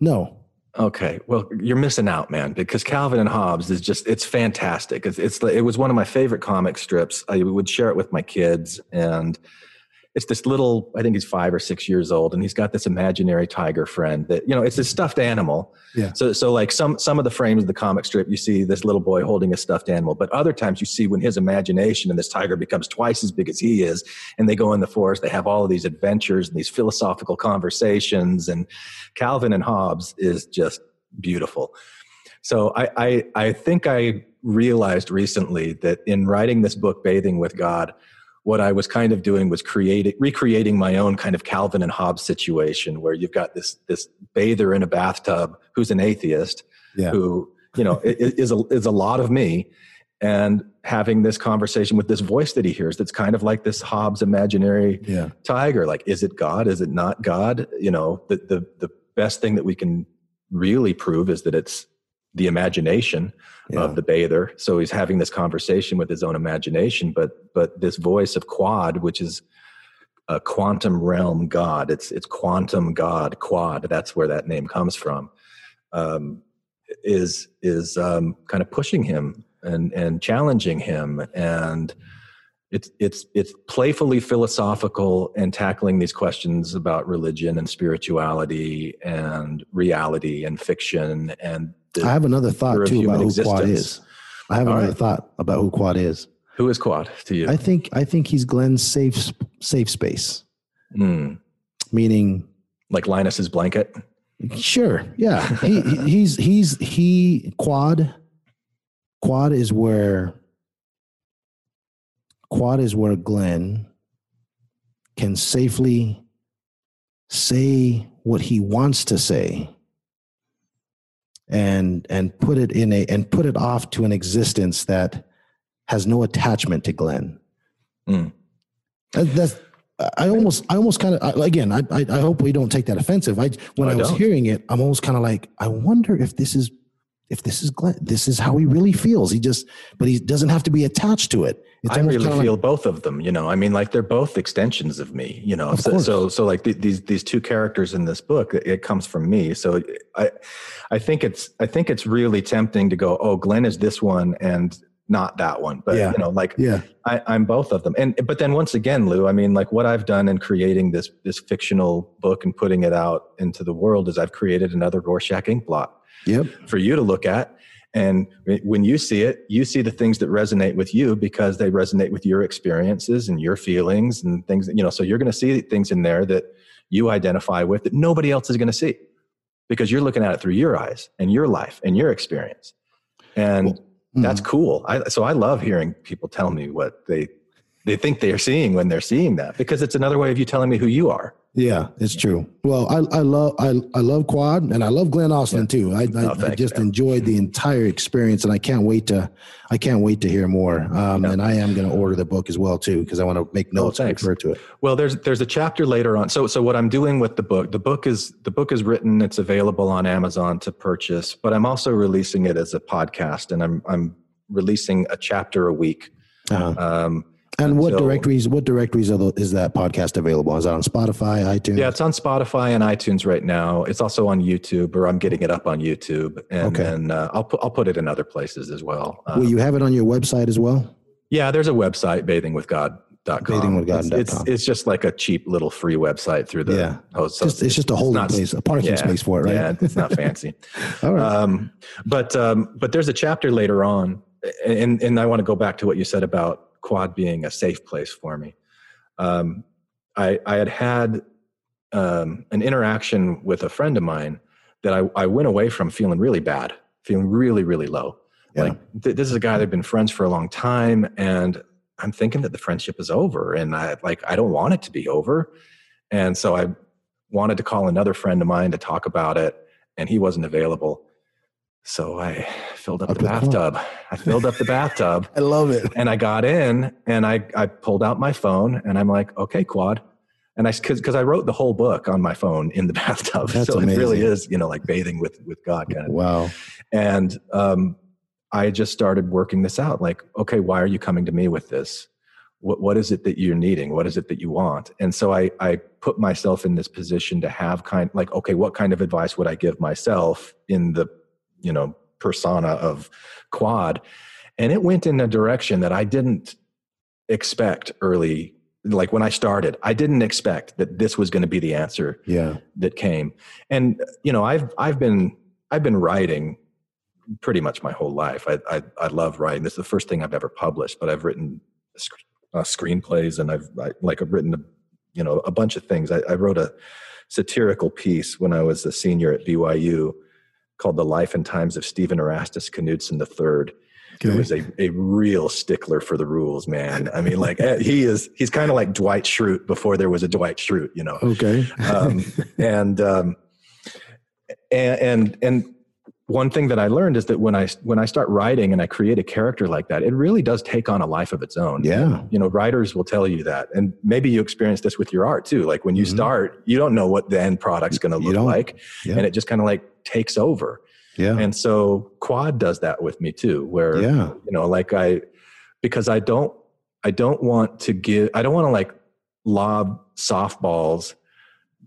No. Okay, well, you're missing out, man, because Calvin and Hobbes is just—it's fantastic. It's, it's it was one of my favorite comic strips. I would share it with my kids, and it's this little i think he's five or six years old and he's got this imaginary tiger friend that you know it's a stuffed animal Yeah. so so like some some of the frames of the comic strip you see this little boy holding a stuffed animal but other times you see when his imagination and this tiger becomes twice as big as he is and they go in the forest they have all of these adventures and these philosophical conversations and calvin and hobbes is just beautiful so I, I i think i realized recently that in writing this book bathing with god what I was kind of doing was creating, recreating my own kind of Calvin and Hobbes situation, where you've got this this bather in a bathtub who's an atheist, Yeah. who you know is a is a lot of me, and having this conversation with this voice that he hears that's kind of like this Hobbes imaginary Yeah. tiger. Like, is it God? Is it not God? You know, the the the best thing that we can really prove is that it's the imagination Yeah. of the bather. So he's having this conversation with his own imagination, but but this voice of Quad, which is a quantum realm God, it's it's quantum God Quad. That's where that name comes from. Um, is is um, kind of pushing him and and challenging him and it's it's it's playfully philosophical and tackling these questions about religion and spirituality and reality and fiction and the, I have another thought too about who Quad is. I have All another right. thought about who Quad is. who is quad to you I think I think he's Glenn's safe safe space. Hmm. Meaning, like linus's blanket sure, yeah, he, he- he's he's he Quad. Quad is where Quad is where Glenn can safely say what he wants to say and and put it in a and put it off to an existence that has no attachment to Glenn. Mm. That, that's I almost I almost kind of again I, I I hope we don't take that offensive. I when I I, was hearing it, I'm almost kind of like I wonder if this is if this is Glenn. This is how he really feels. He just but he doesn't have to be attached to it. It's I really feel like, both of them. You know, I mean, like they're both extensions of me. You know, Of so, so so like th- these these two characters in this book, it, it comes from me. So I I think it's I think it's really tempting to go, oh, Glenn is this one and not that one. But Yeah. you know, like yeah I, I'm both of them. And but then once again, Lou, I mean, like what I've done in creating this this fictional book and putting it out into the world is I've created another Rorschach ink blot yep for you to look at. And when you see it, you see the things that resonate with you because they resonate with your experiences and your feelings and things that, you know, so you're going to see things in there that you identify with that nobody else is going to see because you're looking at it through your eyes and your life and your experience. And hmm. that's cool. I, so I love hearing people tell me what they, they think they're seeing when they're seeing that because it's another way of you telling me who you are. Yeah, it's true. Well, I, I love I, I love Quad and I love Glenn Ostlund too. I, I, Oh, I just you. enjoyed the entire experience, and I can't wait to I can't wait to hear more. Um, And I am going to order the book as well too because I want to make notes and Oh, thanks. refer to it. Well, there's there's a chapter later on. So so what I'm doing with the book, the book is the book is written. It's available on Amazon to purchase, but I'm also releasing it as a podcast, and I'm I'm releasing a chapter a week. Uh-huh. Um, And what directories? What directories are the, is that podcast available? Is that on Spotify, iTunes? Yeah, it's on Spotify and iTunes right now. It's also on YouTube, or I'm getting it up on YouTube, and Okay. then uh, I'll put I'll put it in other places as well. Um, Will you have it on your website as well? Yeah, there's a website, bathingwithgod.com. Bathingwithgod.com. It's, it's, it's just like a cheap little free website through the Yeah. host. So Just, it's just a holding not- place, a parking yeah, space for it, right? Yeah, it's not fancy. All right. um, but um, but there's a chapter later on, and and I want to go back to what you said about Quad being a safe place for me. Um, I I had had um, an interaction with a friend of mine that I I went away from feeling really bad, feeling really really low. Yeah. Like th- this is a guy that had been friends for a long time, and I'm thinking that the friendship is over, and I like I don't want it to be over, and so I wanted to call another friend of mine to talk about it, and he wasn't available. So I filled up Up the what? bathtub. I filled up the bathtub I love it. and I got in and I, I pulled out my phone and I'm like, okay, quad. And I, cause, cause I wrote the whole book on my phone in the bathtub. That's so it really is, you know, like bathing with, with God kind of. Wow. And, um, I just started working this out. Like, okay, why are you coming to me with this? What, what is it that you're needing? What is it that you want? And so I, I put myself in this position to have kind like, okay, what kind of advice would I give myself in the, you know, persona of quad? And it went in a direction that I didn't expect early. like when I started, I didn't expect that this was going to be the answer Yeah. that came. And you know, I've I've been I've been writing pretty much my whole life. I I, I love writing. This is the first thing I've ever published, but I've written sc- uh, screenplays and I've I, like I've written a, you know a bunch of things. I, I wrote a satirical piece when I was a senior at BYU called "The Life and Times of Stephen Erastus Knudsen III." He was a, a real stickler for the rules, man. I mean, like eh, he is, he's kind of like Dwight Schrute before there was a Dwight Schrute, you know. Okay. Um, and, um, and and and one thing that I learned is that when I when I start writing and I create a character like that, it really does take on a life of its own. Yeah. You know, writers will tell you that, and maybe you experience this with your art too. Like when you Mhm. start, you don't know what the end product's going to look like, Yeah. and it just kind of like takes over. Yeah. And so Quad does that with me too, where yeah. you know, like I because I don't I don't want to give I don't want to like lob softballs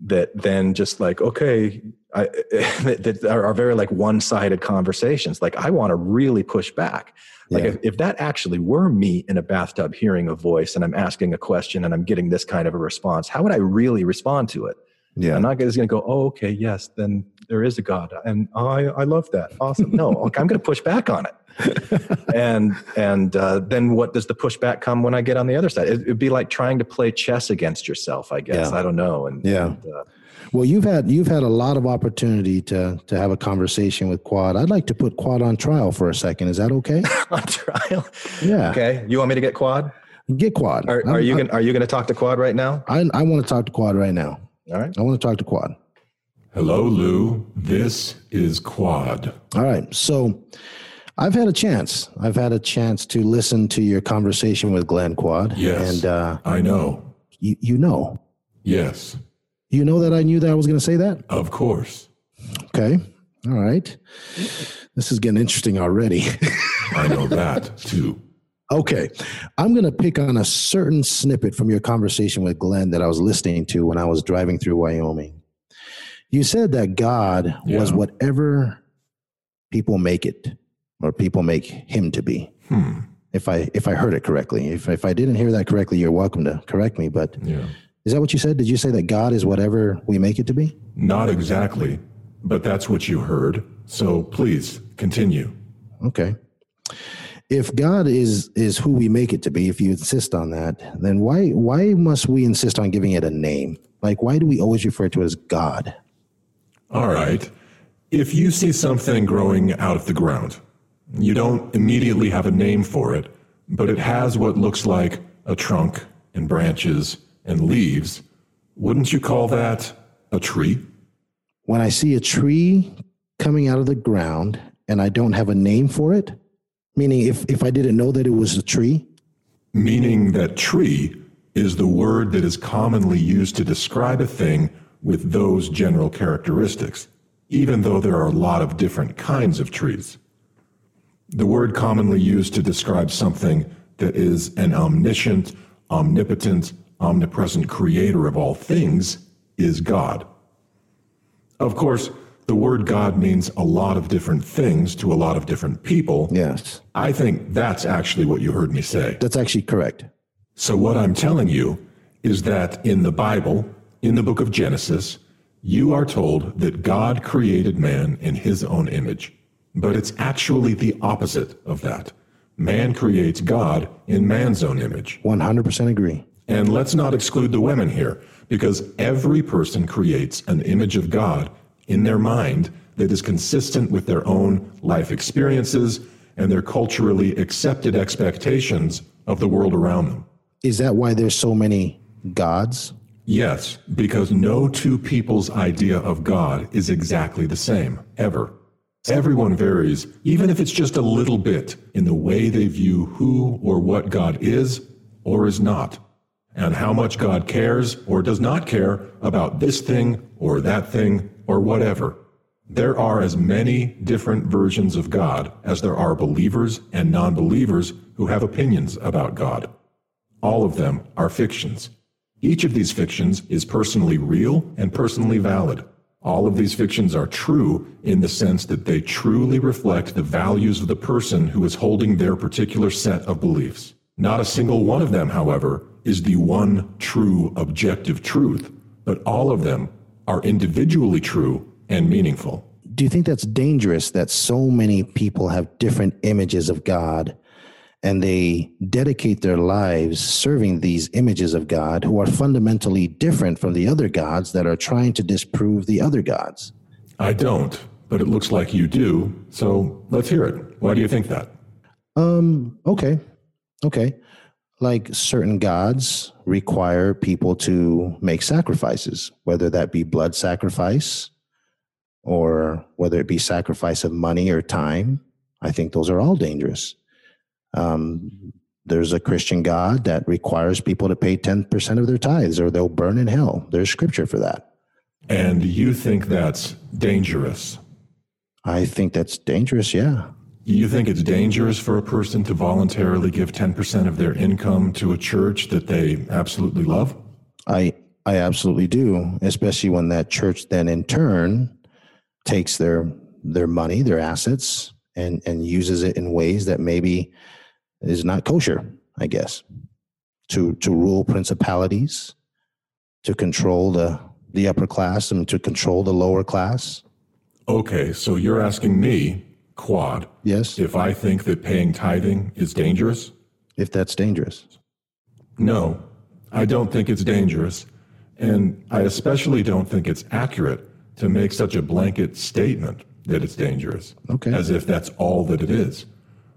that then just like okay I, that, are very like one-sided conversations like i want to really push back like Yeah. if, if that actually were me in a bathtub hearing a voice and i'm asking a question and i'm getting this kind of a response how would i really respond to it Yeah. i'm not just going to go oh okay yes then there is a god and i i love that awesome no okay, i'm going to push back on it and and uh, then what does the pushback come when I get on the other side? It, would be like trying to play chess against yourself, I guess. Yeah. I don't know. And Yeah. and, uh, Well, you've had you've had a lot of opportunity to to have a conversation with Quad. I'd like to put Quad on trial for a second. Is that okay? on trial. Yeah. Okay, you want me to get Quad? Get Quad. Are, I'm- are you gonna, are you going to talk to Quad right now? I I want to talk to Quad right now. All right. I want to talk to Quad. Hello, Lou. This is Quad. All right. So I've had a chance. I've had a chance to listen to your conversation with Glenn Quad. Yes. And uh, I know. you, you know. Yes, You know that I knew that I was going to say that? of course. Okay. All right. This is getting interesting already. I know that too. okay. I'm going to pick on a certain snippet from your conversation with Glenn that I was listening to when I was driving through Wyoming. You said that God was whatever people make it or people make him to be. Hmm. If I if I heard it correctly. If if I didn't hear that correctly, you're welcome to correct me, but Yeah. is that what you said? Did you say that God is whatever we make it to be? Not exactly, but that's what you heard. So please continue. Okay. If God is is who we make it to be, if you insist on that, then why why must we insist on giving it a name? Like why do we always refer to it as God? All right. If you see something growing out of the ground, you don't immediately have a name for it, but it has what looks like a trunk and branches and leaves, wouldn't you call that a tree? When I see a tree coming out of the ground and I don't have a name for it, meaning if if I didn't know that it was a tree, meaning that tree is the word that is commonly used to describe a thing with those general characteristics, even though there are a lot of different kinds of trees. The word commonly used to describe something that is an omniscient, omnipotent, omnipresent creator of all things is God. Of course, the word God means a lot of different things to a lot of different people. yes, I think that's actually what you heard me say. that's actually correct. So, what I'm telling you is that in the Bible, in the book of Genesis, you are told that God created man in his own image. But it's actually the opposite of that. Man creates God in man's own image. 100% agree. And let's not exclude the women here, because every person creates an image of God in their mind that is consistent with their own life experiences and their culturally accepted expectations of the world around them. Is that why there's so many gods? Yes, because no two people's idea of God is exactly the same, ever. Everyone varies, even if it's just a little bit, in the way they view who or what God is or is not, and how much God cares or does not care about this thing or that thing or whatever. There are as many different versions of God as there are believers and non believers who have opinions about God. All of them are fictions. Each of these fictions is personally real and personally valid. All of these fictions are true in the sense that they truly reflect the values of the person who is holding their particular set of beliefs. Not a single one of them, however, is the one true objective truth, but all of them are individually true and meaningful. Do you think that's dangerous that so many people have different images of God and they dedicate their lives serving these images of God who are fundamentally different from the other gods that are trying to disprove the other gods? I don't, but it looks like you do. So let's hear it. Why do you think that? Um, okay. Okay. Like certain gods require people to make sacrifices, whether that be blood sacrifice or whether it be sacrifice of money or time. I think those are all dangerous. Um, there's a Christian God that requires people to pay 10% of their tithes or they'll burn in hell. There's scripture for that. And you think that's dangerous? I think that's dangerous, yeah. You think it's dangerous for a person to voluntarily give 10% of their income to a church that they absolutely love? I I absolutely do, especially when that church then in turn takes their their money, their assets and and uses it in ways that maybe is not kosher, I guess. To to rule principalities, to control the the upper class and to control the lower class. Okay, so you're asking me quad. Yes. If I think that paying tithing is dangerous? If that's dangerous. No, I don't think it's dangerous. And I especially don't think it's accurate to make such a blanket statement that it's dangerous. Okay. As if that's all that it is,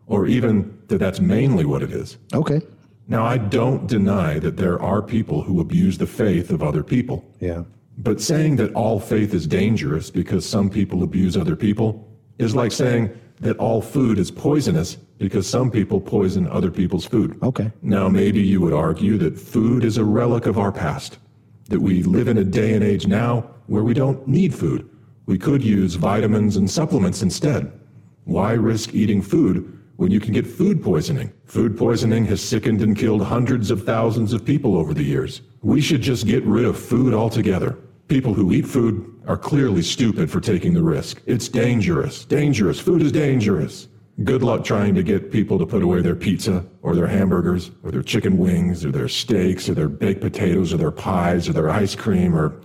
or even that that's mainly what it is. Okay. Now, I don't deny that there are people who abuse the faith of other people. Yeah. But saying that all faith is dangerous because some people abuse other people is like saying that all food is poisonous because some people poison other people's food. Okay. Now, maybe you would argue that food is a relic of our past, that we live in a day and age now where we don't need food. We could use vitamins and supplements instead. Why risk eating food when you can get food poisoning? Food poisoning has sickened and killed hundreds of thousands of people over the years. We should just get rid of food altogether. People who eat food are clearly stupid for taking the risk. It's dangerous. Dangerous. Food is dangerous. Good luck trying to get people to put away their pizza or their hamburgers or their chicken wings or their steaks or their baked potatoes or their pies or their ice cream or,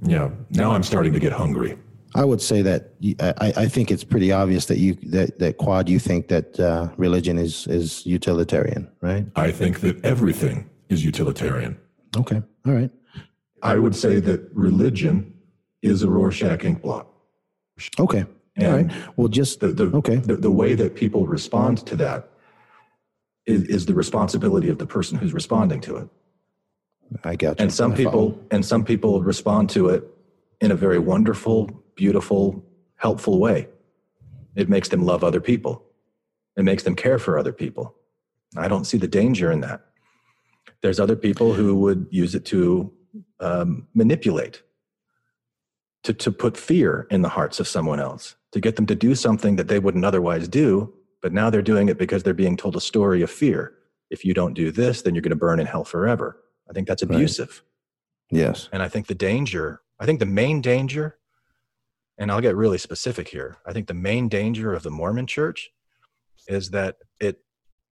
know, now I'm starting to get hungry. I would say that I, I think it's pretty obvious that you that, that quad you think that uh, religion is is utilitarian, right? I think that everything is utilitarian. Okay, all right. I would say that religion is a Rorschach ink blot. Okay, all right. Well, just The, the, okay. the, the way that people respond to that is, is the responsibility of the person who's responding to it. I got you. And some people and some people respond to it in a very wonderful, beautiful, helpful way. It makes them love other people. It makes them care for other people. I don't see the danger in that. There's other people who would use it to um, manipulate, to, to put fear in the hearts of someone else, to get them to do something that they wouldn't otherwise do, but now they're doing it because they're being told a story of fear. If you don't do this, then you're going to burn in hell forever. I think that's Right. abusive. Yes. And I think the danger, I think the main danger, and I'll get really specific here. I think the main danger of the Mormon church is that it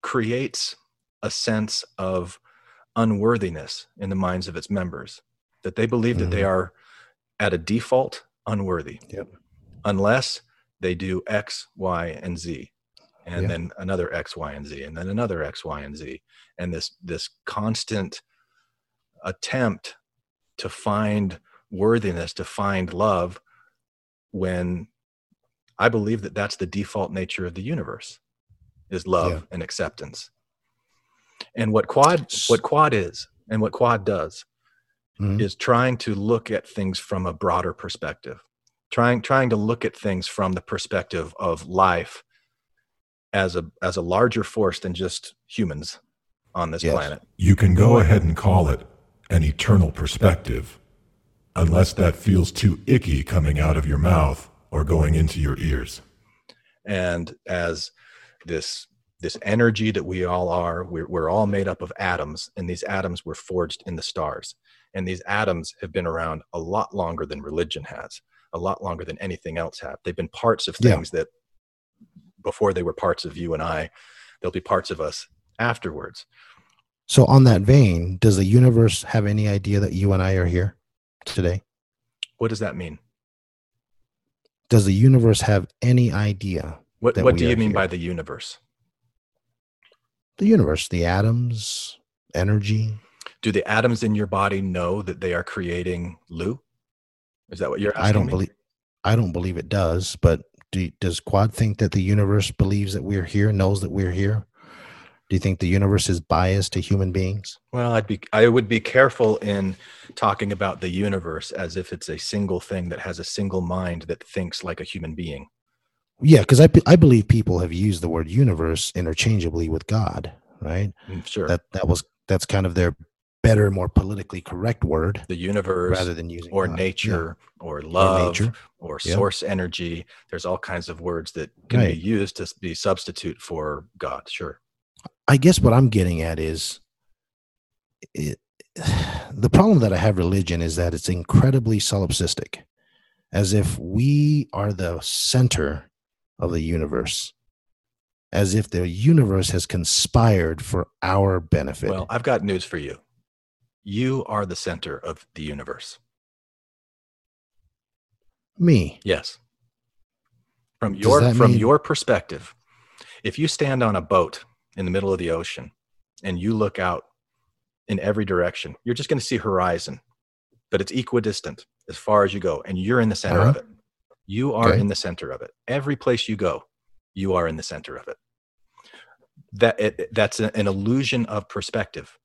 creates a sense of unworthiness in the minds of its members, that they believe that they mm-hmm. are at a default unworthy. Yep. Unless they do X, Y, and Z. And Yeah. then another X, Y, and Z, and then another X, Y, and Z. And this this constant attempt to find worthiness, to find love, when I believe that that's the default nature of the universe is love Yeah. and acceptance. And what quad what quad is and what quad does Mhm. is trying to look at things from a broader perspective. Trying trying to look at things from the perspective of life as a as a larger force than just humans on this Yes. planet. You can go ahead and call it an eternal perspective, unless that feels too icky coming out of your mouth or going into your ears. and as this this energy that we all are we're, we're all made up of atoms and these atoms were forged in the stars and these atoms have been around a lot longer than religion has a lot longer than anything else have they've been parts of Yeah. things that before they were parts of you and i they'll be parts of us afterwards. So, on that vein, does the universe have any idea that you and I are here today? What does that mean? Does the universe have any idea? What What do you mean here? by the universe? The universe, the atoms, energy. Do the atoms in your body know that they are creating Lou? Is that what you're asking I don't me? believe. I don't believe it does. But do, does Quad think that the universe believes that we're here, knows that we're here? Do you think the universe is biased to human beings? Well, I'd be I would be careful in talking about the universe as if it's a single thing that has a single mind that thinks like a human being. Yeah, because I, I believe people have used the word universe interchangeably with God, right? Mm, Sure. That that was that's kind of their better, more politically correct word the universe rather than using or God. nature or love nature. or Yeah. source energy. There's all kinds of words that can Right. be used to be substitute for God. Sure. I guess what I'm getting at is it, the problem that I have religion is that it's incredibly solipsistic, as if we are the center of the universe, as if the universe has conspired for our benefit. Well, I've got news for you. You are the center of the universe. Me, Yes. From your from mean- your perspective, if you stand on a boat in the middle of the ocean and you look out in every direction, you're just going to see horizon, but it's equidistant as far as you go, and you're in the center of Uh-huh. it. You are Okay. in the center of it. Every place you go, you are in the center of it. That it, that's a- an illusion of perspective.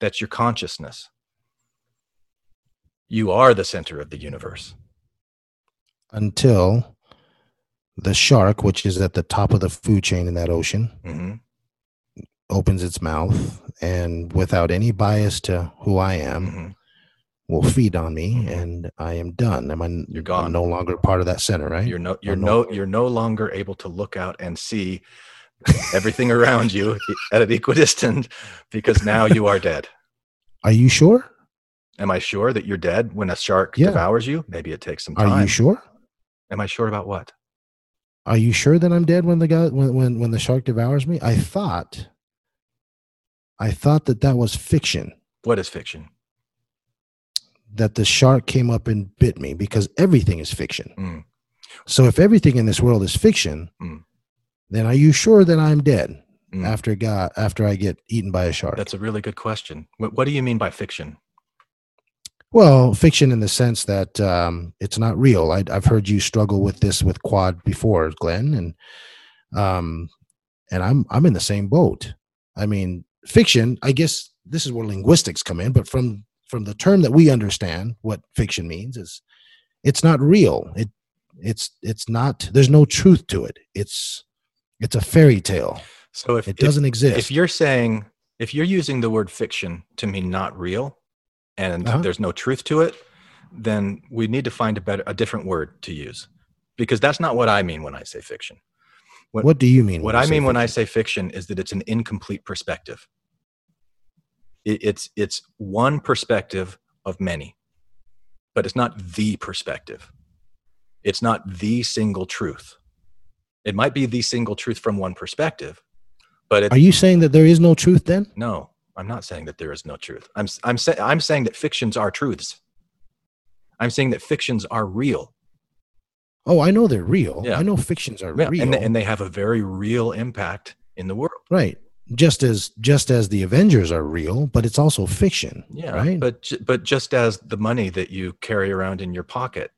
That's your consciousness. You are the center of the universe. until the shark, which is at the top of the food chain in that ocean, Mhm. Opens its mouth and without any bias to who I am, Mhm. will feed on me Mhm. and I am done. Am I You're I'm gone. no longer part of that center, right? You're no you're no no- you're no longer able to look out and see everything around you at an equidistant because now you are dead. Are you sure? Am I sure that you're dead when a shark Yeah. devours you? Maybe it takes some time. Are you sure? Am I sure about what? Are you sure that I'm dead when the guy when when when the shark devours me? I thought I thought that that was fiction. What is fiction? That the shark came up and bit me because everything is fiction. Mm. So if everything in this world is fiction, Mm. then are you sure that I'm dead Mm. after God after I get eaten by a shark? That's a really good question. What, what do you mean by fiction? Well, fiction in the sense that um, it's not real. I, I've heard you struggle with this with quad before, Glenn, and um, and I'm I'm in the same boat. I mean, fiction. I guess this is where linguistics come in, but from from the term that we understand, what fiction means is it's not real. It it's it's not. There's no truth to it. It's it's a fairy tale. So if It doesn't exist. if you're saying if you're using the word fiction to mean not real and Uh-huh. there's no truth to it then we need to find a better a different word to use because that's not what i mean when i say fiction what- what do you mean? what i mean when i say fiction is that it's an incomplete perspective it, it's it's one perspective of many but it's not the perspective it's not the single truth it might be the single truth from one perspective but it's Are you saying that there is no truth then? no, I'm not saying that there is no truth. I'm I'm saying I'm saying that fictions are truths. I'm saying that fictions are real. Oh, I know they're real. Yeah. I know fictions are Yeah, real. and they, and they have a very real impact in the world. right. Just as just as the Avengers are real, but it's also fiction. Yeah, Right. but but just as the money that you carry around in your pocket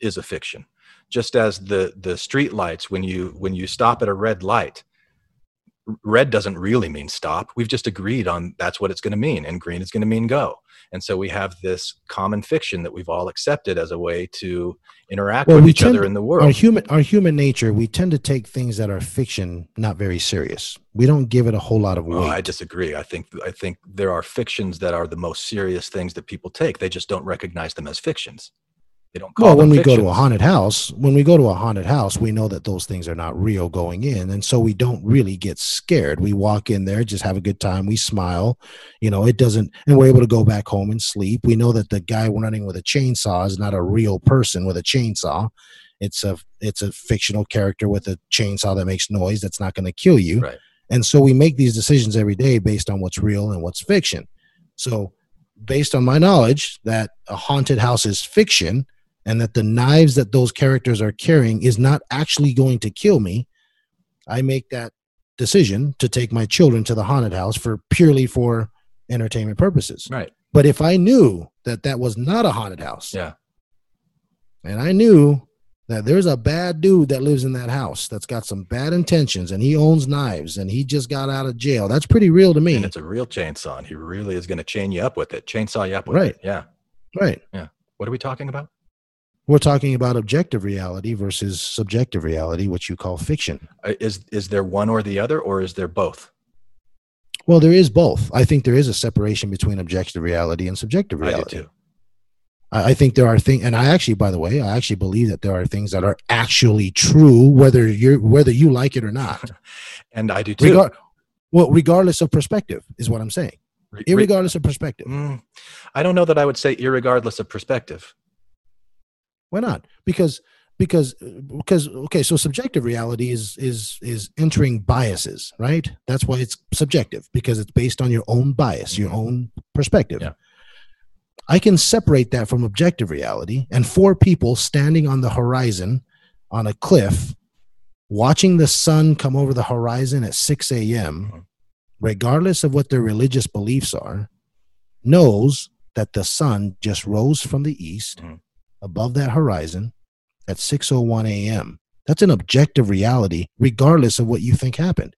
is a fiction, just as the the street lights when you when you stop at a red light, red doesn't really mean stop. We've just agreed on that's what it's going to mean, and green is going to mean go. And so we have this common fiction that we've all accepted as a way to interact Well, with each other in the world. our human our human nature, we tend to take things that are fiction not very serious. We don't give it a whole lot of weight. Oh, I disagree. I think I think there are fictions that are the most serious things that people take. They just don't recognize them as fictions. They don't well, when we go to a haunted house, when we go to a haunted house, we know that those things are not real going in, and so we don't really get scared. We walk in there, just have a good time, we smile, you know. It doesn't, and we're able to go back home and sleep. We know that the guy running with a chainsaw is not a real person with a chainsaw. It's a it's a fictional character with a chainsaw that makes noise that's not going to kill you. Right. And so we make these decisions every day based on what's real and what's fiction. So, based on my knowledge that a haunted house is fiction and that the knives that those characters are carrying is not actually going to kill me, I make that decision to take my children to the haunted house for purely for entertainment purposes. Right. But if I knew that that was not a haunted house, Yeah. and I knew that there's a bad dude that lives in that house that's got some bad intentions and he owns knives and he just got out of jail, that's pretty real to me. And it's a real chainsaw. And he really is going to chain you up with it, chainsaw you up with Right. it. Yeah. right. Yeah. What are we talking about? We're talking about objective reality versus subjective reality, which you call fiction. Uh, Is is there one or the other, or is there both? Well, there is both. I think there is a separation between objective reality and subjective reality. I do too. I think there are things, and I actually, by the way, I actually believe that there are things that are actually true, whether you're whether you like it or not. And I do too. Regard, well, regardless of perspective, is what I'm saying. Re- re- Irregardless of perspective. Mm, I don't know that I would say irregardless of perspective. Why not? Because because because okay, so subjective reality is is is entering biases, right? That's why it's subjective because it's based on your own bias, your own perspective. Yeah. I can separate that from objective reality and four people standing on the horizon on a cliff watching the sun come over the horizon at 6 a.m., regardless of what their religious beliefs are, knows that the sun just rose from the east Mhm. Above that horizon at 6:01 a.m. That's an objective reality, regardless of what you think happened.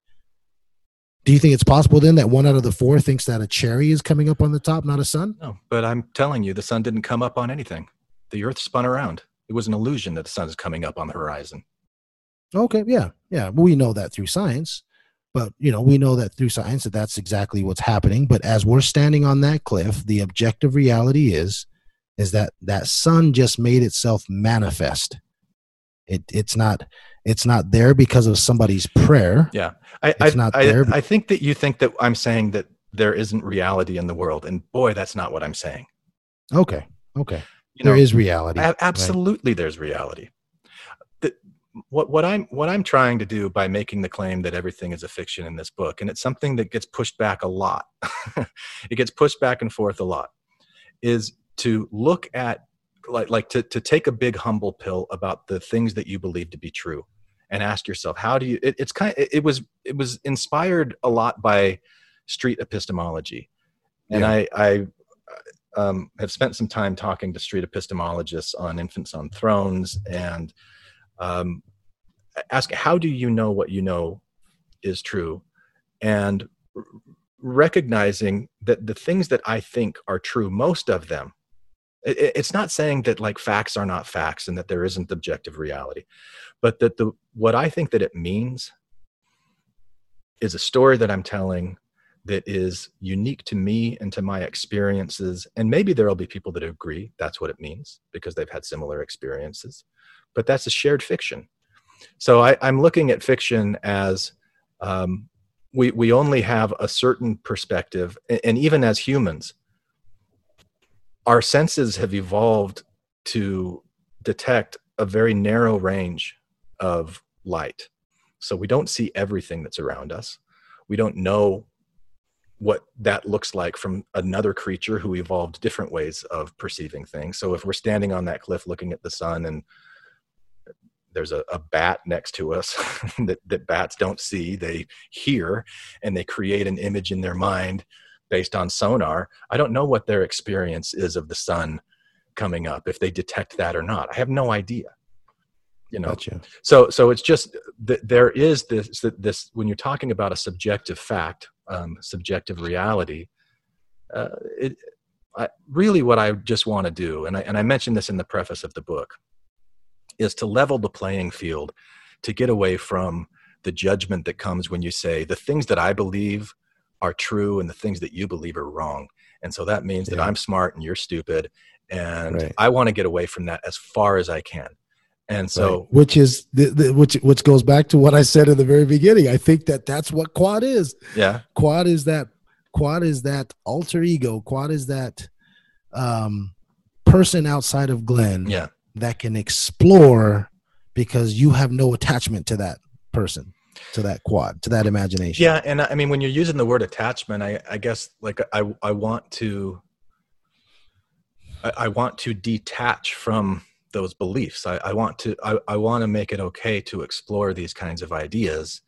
Do you think it's possible then that one out of the four thinks that a cherry is coming up on the top, not a sun? No, but I'm telling you, the sun didn't come up on anything. The earth spun around. It was an illusion that the sun is coming up on the horizon. Okay, yeah, yeah. We know that through science, but you know, we know that through science that that's exactly what's happening. But as we're standing on that cliff, the objective reality is, is that that sun just made itself manifest. It it's not it's not there because of somebody's prayer. Yeah. I, It's I, not I, there, I think that you think that I'm saying that there isn't reality in the world. And boy, that's not what I'm saying. Okay, okay. You There know, is reality. Absolutely there's reality the, what, what i'm what i'm trying to do by making the claim that everything is a fiction in this book and it's something that gets pushed back a lot it gets pushed back and forth a lot is to look at like like to, to take a big humble pill about the things that you believe to be true and ask yourself how do you it, it's kind it, it was it was inspired a lot by street epistemology and Yeah. i i um, have spent some time talking to street epistemologists on infants on thrones and um, ask how do you know what you know is true and r- recognizing that the things that i think are true most of them it- it- it's not saying that like facts are not facts and that there isn't objective reality but that the what i think that it means is a story that i'm telling that is unique to me and to my experiences. And maybe there'll be people that agree that's what it means because they've had similar experiences, but that's a shared fiction. So I, I'm looking at fiction as um, we, we only have a certain perspective. a- And even as humans, our senses have evolved to detect a very narrow range of light. So we don't see everything that's around us. We don't know what that looks like from another creature who evolved different ways of perceiving things. So if we're standing on that cliff looking at the sun and there's a, a bat next to us that, that bats don't see, they hear and they create an image in their mind based on sonar. I don't know what their experience is of the sun coming up, if they detect that or not. I have no idea. You know, Gotcha. so so it's just that there is this this when you're talking about a subjective fact um, subjective reality uh, it I, really what i just want to do and I, and I mentioned this in the preface of the book is to level the playing field to get away from the judgment that comes when you say the things that i believe are true and the things that you believe are wrong and so that means that Yeah. i'm smart and you're stupid and Right. i want to get away from that as far as i can and so Right. which is the, the, which which goes back to what I said in the very beginning. I think that that's what quad is. yeah Quad is that quad is that alter ego. Quad is that um, person outside of Glenn yeah that can explore because you have no attachment to that person. To that quad, to that imagination. Yeah, and I mean, when you're using the word attachment, I, I guess like I, I want to, I, I want to detach from those beliefs. I, I want to, I, I want to make it okay to explore these kinds of ideas,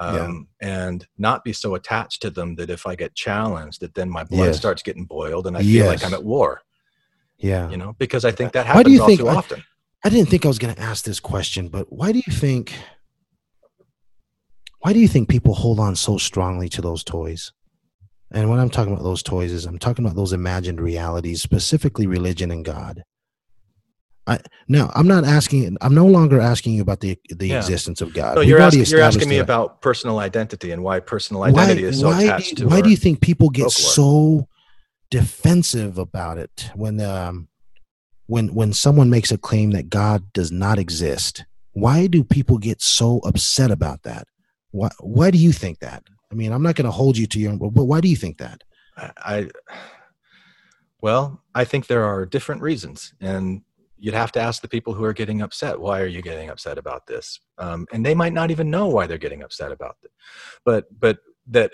um, and not be so attached to them that if I get challenged, that then my blood Yes. starts getting boiled and I feel like I'm at war. Yeah. You know, because I think that happens Why do you all think- too I- often. I didn't think I was going to ask this question, but why do you think why do you think people hold on so strongly to those toys? And when I'm talking about those toys is I'm talking about those imagined realities, specifically religion and God. I now I'm not asking I'm no longer asking you about the the Yeah. existence of God. We've you're asking, you're asking me that. about personal identity and why personal identity is so why attached do, to why do you think people get folklore. so defensive about it when um when when someone makes a claim that God does not exist? Why do people get so upset about that? Why why do you think that? I mean, I'm not going to hold you to your but why do you think that? I, well, I think there are different reasons, and you'd have to ask the people who are getting upset. Why are you getting upset about this? Um, and they might not even know why they're getting upset about it. But but that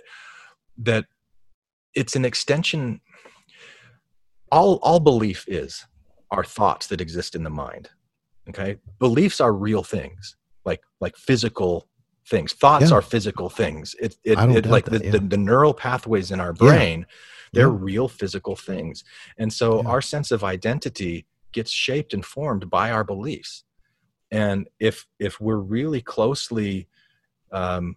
that it's an extension. All all belief is are thoughts that exist in the mind. Okay, beliefs are real things, like like physical things. Thoughts Yeah. are physical things. It it, it like that, the, yeah. the the neural pathways in our brain. They're real physical things. And so our sense of identity gets shaped and formed by our beliefs. And if if we're really closely um,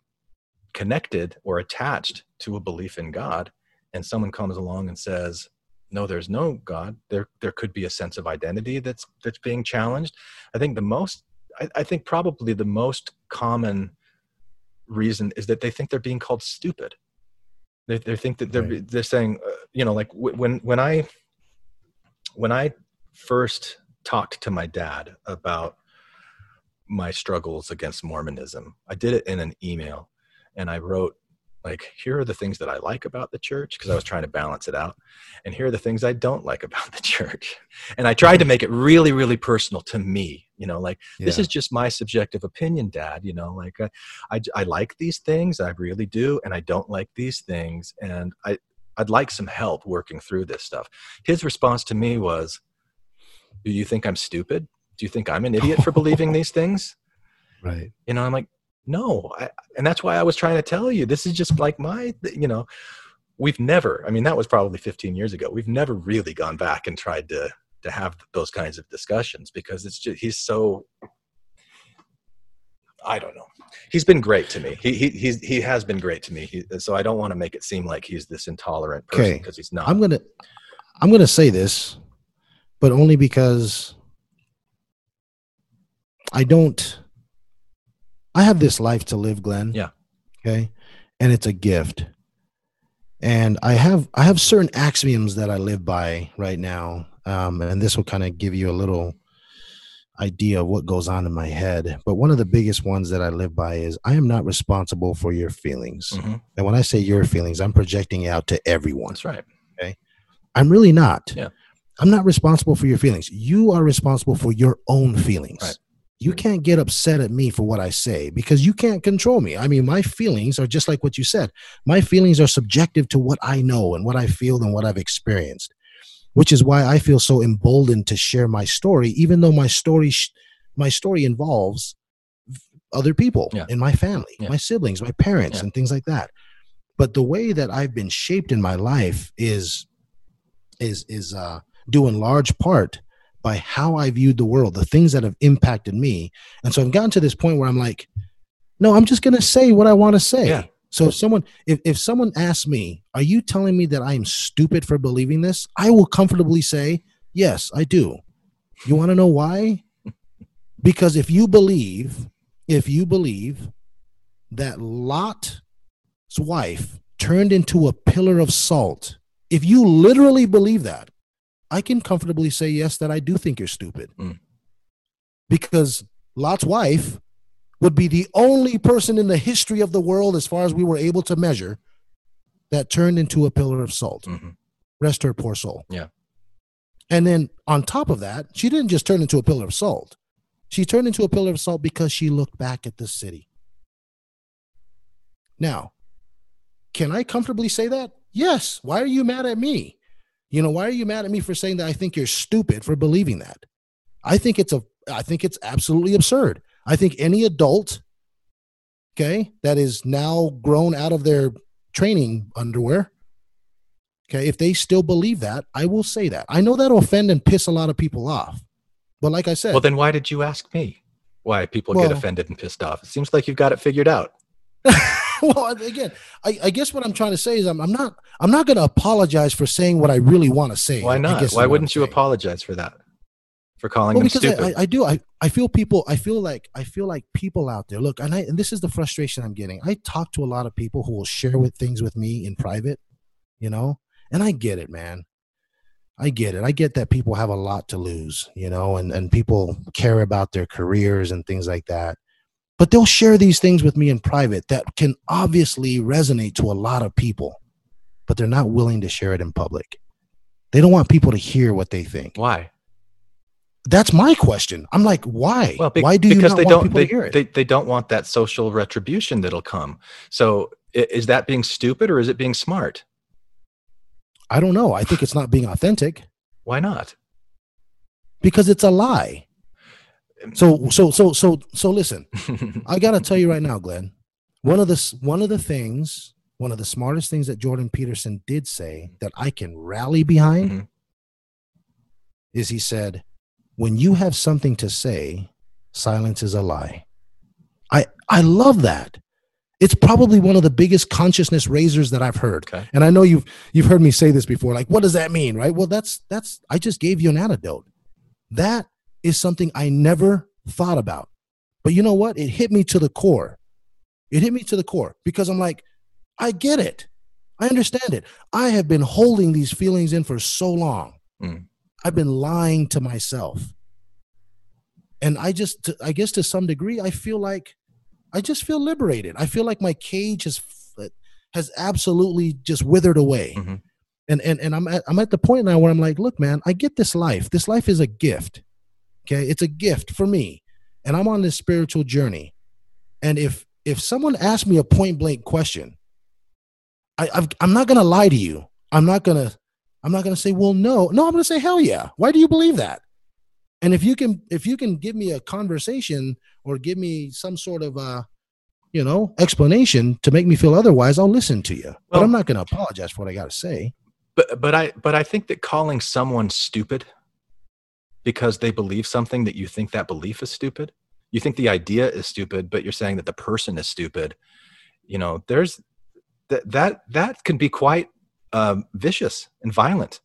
connected or attached to a belief in God, and someone comes along and says, "No, there's no God," there there could be a sense of identity that's that's being challenged. I think the most, I, I think probably the most common reason is that they think they're being called stupid. They, they think that they're Right. they're saying, uh, you know, like wh- when when I when I first talked to my dad about my struggles against Mormonism, I did it in an email, and I wrote like, here are the things that I like about the church because I was trying to balance it out, and here are the things I don't like about the church, and I tried to make it really, really personal to me. You know, like this is just my subjective opinion, Dad. You know, like uh, I I like these things, I really do, and I don't like these things, and I I'd like some help working through this stuff. His response to me was, "Do you think I'm stupid? Do you think I'm an idiot for believing these things?" right. You know, I'm like, "No," I, and that's why I was trying to tell you. This is just like my, you know, we've never. I mean, that was probably 15 years ago. We've never really gone back and tried to to have those kinds of discussions because it's just he's so. I don't know. He's been great to me. He he he's, he has been great to me. He, so I don't want to make it seem like he's this intolerant person Okay. because he's not. I'm going to I'm going to say this but only because I don't I have this life to live, Glenn. Yeah. Okay. And it's a gift. And I have I have certain axioms that I live by right now. Um, and this will kind of give you a little idea of what goes on in my head. But one of the biggest ones that I live by is I am not responsible for your feelings. Mhm. And when I say your feelings, I'm projecting out to everyone. That's right. Okay. I'm really not. Yeah. I'm not responsible for your feelings. You are responsible for your own feelings. Right. You can't get upset at me for what I say because you can't control me. I mean, my feelings are just like what you said. My feelings are subjective to what I know and what I feel and what I've experienced, which is why I feel so emboldened to share my story, even though my story, sh- my story involves other people Yeah. in my family, Yeah. my siblings, my parents, Yeah. and things like that. But the way that I've been shaped in my life is is is uh due in large part by how I viewed the world, the things that have impacted me. And so I've gotten to this point where I'm like, no, I'm just gonna say what I want to say. Yeah. So if someone if, if someone asks me, are you telling me that I'm stupid for believing this? I will comfortably say, yes, I do. You want to know why? Because if you believe, if you believe that Lot's wife turned into a pillar of salt, if you literally believe that, I can comfortably say yes that I do think you're stupid. Mm. Because Lot's wife would be the only person in the history of the world, as far as we were able to measure, that turned into a pillar of salt. Mhm. Rest her poor soul. Yeah. And then on top of that, she didn't just turn into a pillar of salt. She turned into a pillar of salt because she looked back at the city. Now, can I comfortably say that? Yes. Why are you mad at me? You know, why are you mad at me for saying that I think you're stupid for believing that? I think it's a I think it's absolutely absurd. I think any adult okay, that is now grown out of their training underwear, okay, if they still believe that, I will say that. I know that'll offend and piss a lot of people off. But like I said, Well, then why did you ask me why people Well- get offended and pissed off? It seems like you've got it figured out. well, again, I, I guess what I'm trying to say is I'm, I'm not I'm not going to apologize for saying what I really want to say. Why not? Why wouldn't you saying. apologize for that? For calling Well, them because stupid? I, I, I do. I, I feel people. I feel like I feel like people out there. Look, and I and this is the frustration I'm getting. I talk to a lot of people who will share with things with me in private, you know, and I get it, man. I get it. I get that people have a lot to lose, you know, and and people care about their careers and things like that. But they'll share these things with me in private that can obviously resonate to a lot of people, but they're not willing to share it in public. They don't want people to hear what they think why? that's my question. I'm like, why? Well, be- why do you because not they don't they, to hear it? they they don't want that social retribution that'll come. So is that being stupid or is it being smart? I don't know. I think it's not being authentic Why not? because it's a lie. So, so, so, so, so. Listen, I gotta tell you right now, Glenn. One of the one of the things, one of the smartest things that Jordan Peterson did say that I can rally behind Mhm. is he said, "When you have something to say, silence is a lie." I I love that. It's probably one of the biggest consciousness raisers that I've heard. Okay. And I know you've you've heard me say this before. Like, what does that mean, right? Well, that's that's I just gave you an antidote. That is something I never thought about. But you know what? It hit me to the core. It hit me to the core because I'm like, I get it. I understand it. I have been holding these feelings in for so long. Mm. I've been lying to myself. And I just, I guess to some degree, I feel like, I just feel liberated. I feel like my cage has, has absolutely just withered away. Mhm. And, and, and I'm at, I'm at the point now where I'm like, look, man, I get this life. This life is a gift. Okay. It's a gift for me. And I'm on this spiritual journey. And if, if someone asks me a point blank question, I, I've, I'm not going to lie to you. I'm not going to, I'm not going to say, well, no, no, I'm going to say, hell yeah. Why do you believe that? And if you can, if you can give me a conversation or give me some sort of, uh, you know, explanation to make me feel otherwise, I'll listen to you. but I'm not going to apologize for what I got to say. But but I but I think that calling someone stupid because they believe something that you think that belief is stupid, you think the idea is stupid, but you're saying that the person is stupid. You know, there's that that that can be quite um, vicious and violent.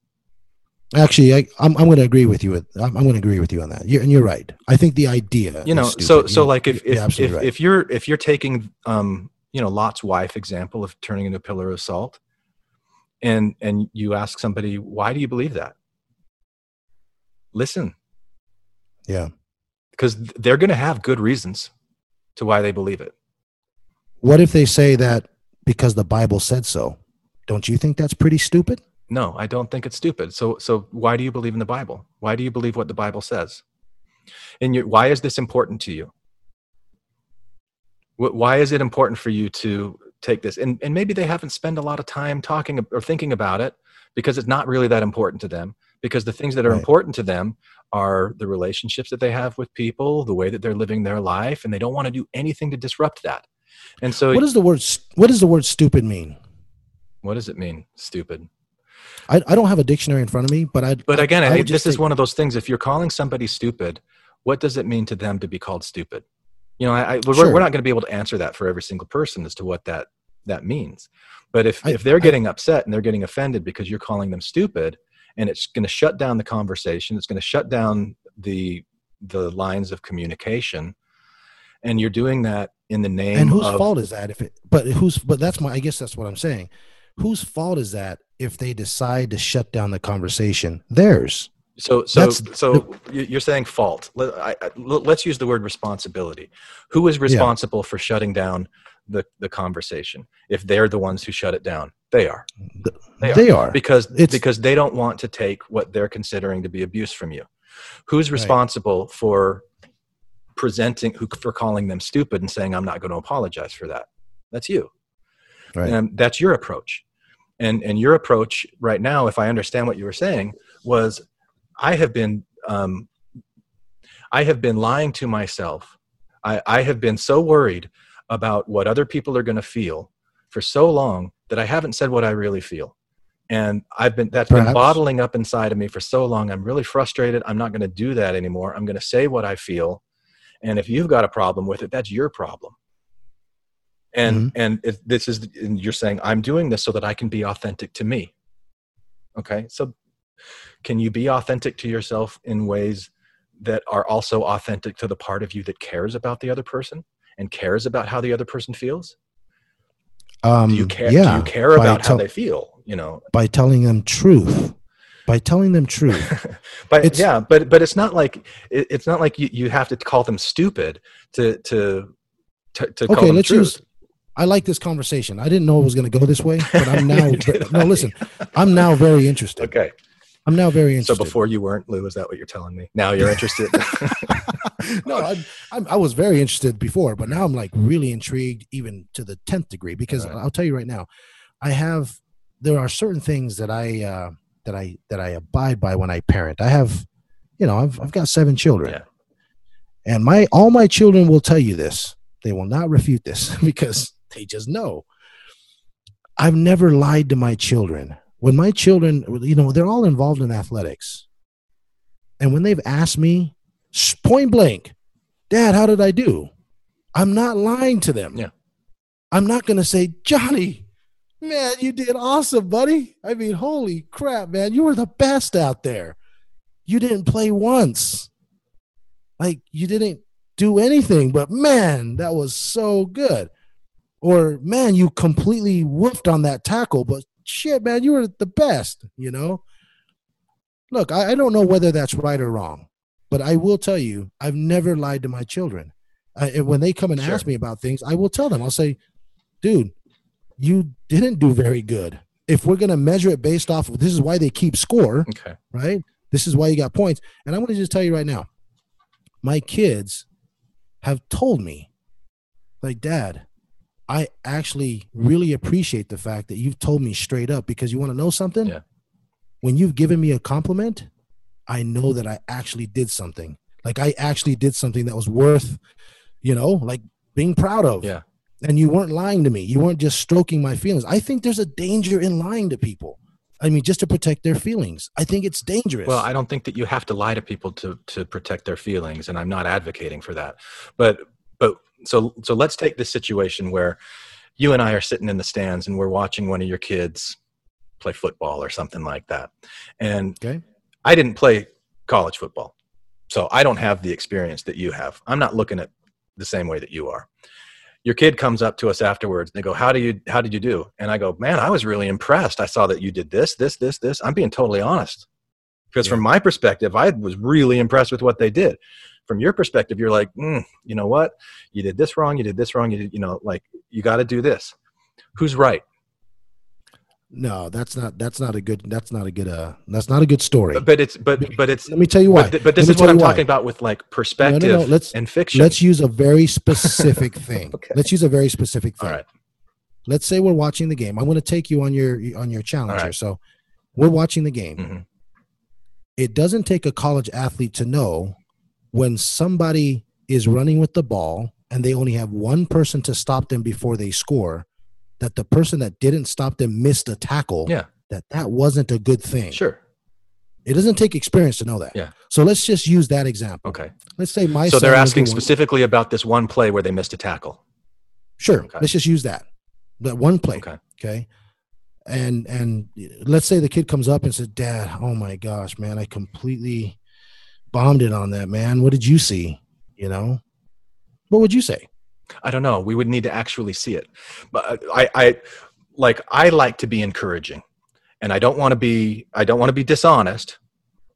Actually, I, I'm, I'm going to agree with you. With, I'm, I'm going to agree with you on that. You're, and you're right. I think the idea, You know, so so You- like if you're if if, right. if you're if you're taking um you know Lot's wife example of turning into a pillar of salt, and and you ask somebody why do you believe that? Listen, yeah. because they're going to have good reasons to why they believe it. What if they say that because the Bible said so? Don't you think that's pretty stupid? No, I don't think it's stupid. So, so why do you believe in the Bible? Why do you believe what the Bible says? And you, why is this important to you? Why is it important for you to take this? And, and maybe they haven't spent a lot of time talking or thinking about it because it's not really that important to them. Because the things that are Right. important to them are the relationships that they have with people, the way that they're living their life, and they don't want to do anything to disrupt that. And so, What does the word What does the word stupid mean? what does it mean? Stupid. I, I don't have a dictionary in front of me, but I. But again, I, just this is one of those things. If you're calling somebody stupid, what does it mean to them to be called stupid? You know, I, I, we're, Sure. we're not going to be able to answer that for every single person as to what that that means. But if I- if they're I- getting upset and they're getting offended because you're calling them stupid, and it's going to shut down the conversation, it's going to shut down the the lines of communication, and you're doing that in the name of. And whose of fault is that? If it, but who's, but that's my. I guess that's what I'm saying. Whose fault is that if they decide to shut down the conversation? Theirs. So, so, That's- so you- you're saying fault. Let, let's use the word responsibility. Who is responsible for shutting down the, the conversation? If they're the ones who shut it down, they are They They, are. because It's- because they don't want to take what they're considering to be abuse from you. Who's Right. responsible for presenting who for calling them stupid and saying I'm not going to apologize for that? That's you. Right. And that's your approach. And and your approach right now, if I understand what you were saying, was I have been um, I have been lying to myself. I, I have been so worried about what other people are going to feel for so long that I haven't said what I really feel. And I've been that's been bottling up inside of me for so long. I'm really frustrated. I'm not going to do that anymore. I'm going to say what I feel. And if you've got a problem with it, that's your problem. And mm-hmm. and if this is and you're saying I'm doing this so that I can be authentic to me. Okay? So can you be authentic to yourself in ways that are also authentic to the part of you that cares about the other person and cares about how the other person feels? Um, Do you care Yeah, do you care about how they feel, you know? by telling them truth. By telling them truth. but It's- yeah but but it's not like it, it's not like you, you have to call them stupid to to to, to call okay, them let's truth. use. I like this conversation. I didn't know it was going to go this way, but I'm now. No, listen. I'm now very interested. okay I'm now very interested. so before you weren't lou is that what you're telling me now you're interested no, I, I, I was very interested before, but now I'm like really intrigued, even to the tenth degree. Because Right. I'll tell you right now, I have there are certain things that I uh, that I that I abide by when I parent. I have, you know, I've I've got seven children, Yeah. and my all my children will tell you this. They will not refute this because they just know. I've never lied to my children. When my children, you know, they're all involved in athletics. And when they've asked me point blank, Dad, how did I do? I'm not lying to them. Yeah. I'm not going to say, Johnny, man, you did awesome, buddy. I mean, holy crap, man, you were the best out there. You didn't play once. Like, you didn't do anything, but man, that was so good. Or, man, you completely whooped on that tackle, but shit, man, you were the best, you know? Look, I, I don't know whether that's right or wrong, but I will tell you, I've never lied to my children. I, and when they come and Sure. ask me about things, I will tell them, I'll say, dude, you didn't do very good. If we're going to measure it based off of this is why they keep score, okay right? This is why you got points. And I'm going to just tell you right now, my kids have told me, like, Dad, I actually really appreciate the fact that you've told me straight up because you want to know something? Yeah. When you've given me a compliment, I know that I actually did something. Like I actually did something that was worth, you know, like being proud of. Yeah. And you weren't lying to me. You weren't just stroking my feelings. I think there's a danger in lying to people. I mean, just to protect their feelings. I think it's dangerous. Well, I don't think that you have to lie to people to to protect their feelings, and I'm not advocating for that. But but so so let's take this situation where you and I are sitting in the stands and we're watching one of your kids play football or something like that, and Okay. I didn't play college football, so I don't have the experience that you have. I'm not looking at the same way that you are. Your kid comes up to us afterwards. And they go, "How do you? How did you do?" And I go, "Man, I was really impressed. I saw that you did this, this, this, this. I'm being totally honest." because from my perspective i was really impressed with what they did from your perspective you're like mm, you know what you did this wrong you did this wrong you did you know like you got to do this who's right no, that's not that's not a good that's not a good uh that's not a good story. but, it's but but it's Let me tell you why. but, but this is what i'm why. talking about with like perspective No, no, no, let's- and fiction Let's use a very specific thing. Okay. Let's use a very specific thing. all right Let's say we're watching the game. I'm going to take you on your on your challenge All here. right. So, we're watching the game. Mhm. It doesn't take a college athlete to know when somebody is running with the ball and they only have one person to stop them before they score that the person that didn't stop them missed a tackle yeah that that wasn't a good thing. sure It doesn't take experience to know that. Yeah. So let's just use that example. okay Let's say my so they're was the asking one- specifically about this one play where they missed a tackle Sure. Okay. Let's just use that. That one play. okay Okay. And and let's say the kid comes up and says, Dad, oh my gosh, man, I completely bombed it on that, man. What did you see? You know? What would you say? I don't know. We would need to actually see it. But I, I like I like to be encouraging, and I don't want to be I don't want to be dishonest.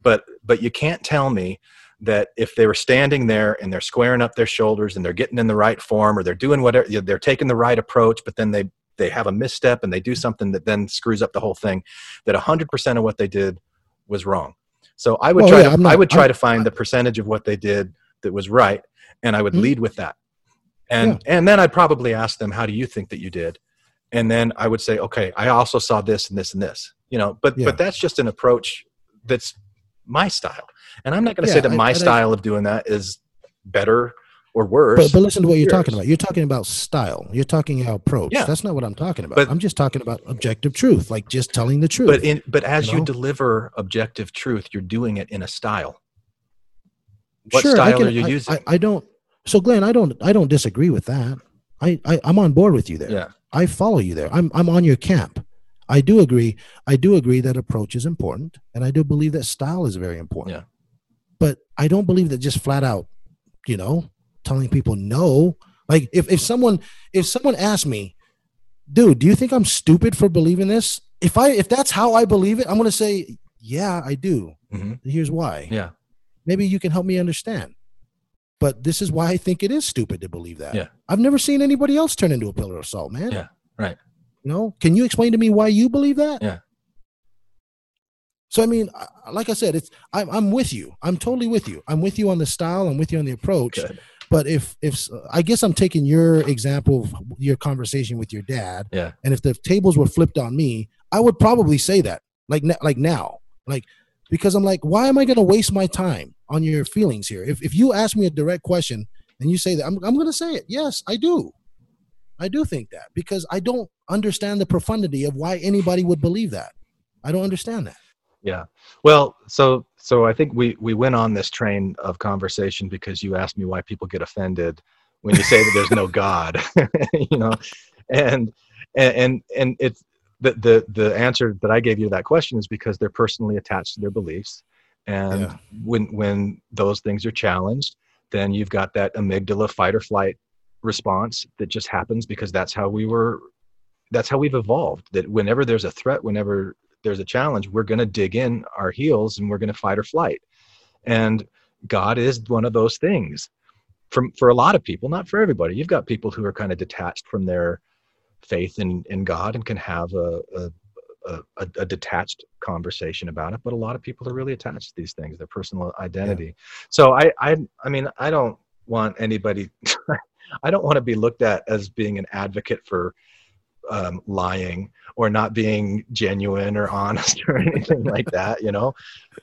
But but you can't tell me that if they were standing there and they're squaring up their shoulders and they're getting in the right form or they're doing whatever they're taking the right approach, but then they they have a misstep and they do something that then screws up the whole thing. That hundred percent of what they did was wrong. So I would Well, try yeah, to not- I would try I'm- to find the percentage of what they did that was right, and I would Mhm. lead with that and and then I'd probably ask them, "How do you think that you did?" and then I would say, okay, I also saw this and this and this. You know, but Yeah. but that's just an approach that's my style, and I'm not going to say that I- my I- style of doing that is better or worse. But, but listen to what you're talking about. You're talking about style. You're talking about approach. Yeah. That's not what I'm talking about. But- I'm just talking about objective truth, like just telling the truth. but in but as You you, know? deliver objective truth, you're doing it in a style. What Sure, style can- are you I- using? I, I don't. So Glenn, I don't. I don't disagree with that. I, I I'm on board with you there. yeah, I follow you there. I'm I'm on your camp. I do agree. I do agree that approach is important, and I do believe that style is very important. Yeah. But I don't believe that just flat out, you know, telling people no. Like if if someone if someone asked me, dude, do you think I'm stupid for believing this? If I if that's how I believe it, I'm gonna say, yeah, I do. Mhm. Here's why. yeah, Maybe you can help me understand. But this is why I think it is stupid to believe that. Yeah. I've never seen anybody else turn into a pillar of salt, man. Yeah, right. You know, can you explain to me why you believe that? Yeah. So I mean, like I said, it's I'm I'm with you. I'm totally with you. I'm with you on the style. I'm with you on the approach. Good. But if if I guess I'm taking your example of your conversation with your dad, Yeah. and if the tables were flipped on me, I would probably say that, like like now, like because I'm like, why am I going to waste my time on your feelings here? If if you ask me a direct question and you say that, I'm I'm going to say it. Yes, I do. I do think that because I don't understand the profundity of why anybody would believe that. I don't understand that. Yeah. Well, so so I think we we went on this train of conversation because you asked me why people get offended when you say that there's no God, you know, and and and, and it's the, the the answer that I gave you to that question is because they're personally attached to their beliefs, and Yeah. when when those things are challenged, then you've got that amygdala fight or flight response that just happens because that's how we were that's how we've evolved. That whenever there's a threat whenever there's a challenge we're going to dig in our heels and we're going to fight or flight. And god is one of those things. From for a lot of people not for everybody. You've got people who are kind of detached from their faith in in god and can have a a, a, a detached conversation about it but a lot of people are really attached to these things their personal identity. So i i i mean i don't want anybody i don't want to be looked at as being an advocate for um, lying or not being genuine or honest or anything like that you know?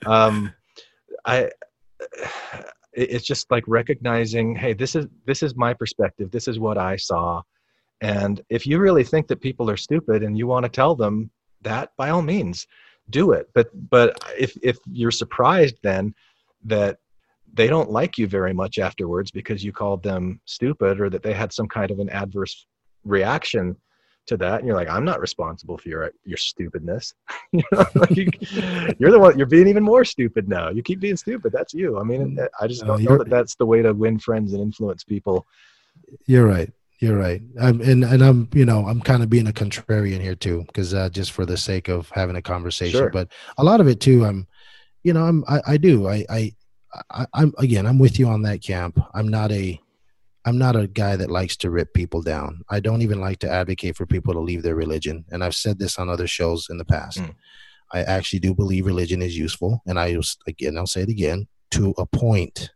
Um i it's just like recognizing hey this is this is my perspective. This is what i saw and if you really think that people are stupid and you want to tell them that by all means do it. But but if if you're surprised then that they don't like you very much afterwards because you called them stupid or that they had some kind of an adverse reaction to that and you're like i'm not responsible for your your stupidness. You know, like you, you're the one you're being even more stupid now. You keep being stupid. That's you. I mean i just Uh, don't know that that's the way to win friends and influence people. You're right. You're right. I'm, and and I'm you know I'm kind of being a contrarian here too because uh, just for the sake of having a conversation. Sure. But a lot of it too, I'm, you know, I'm I, I do I, I I I'm again I'm with you on that camp. I'm not a I'm not a guy that likes to rip people down. I don't even like to advocate for people to leave their religion. And I've said this on other shows in the past. Mm. I actually do believe religion is useful, and I again I'll say it again to a point.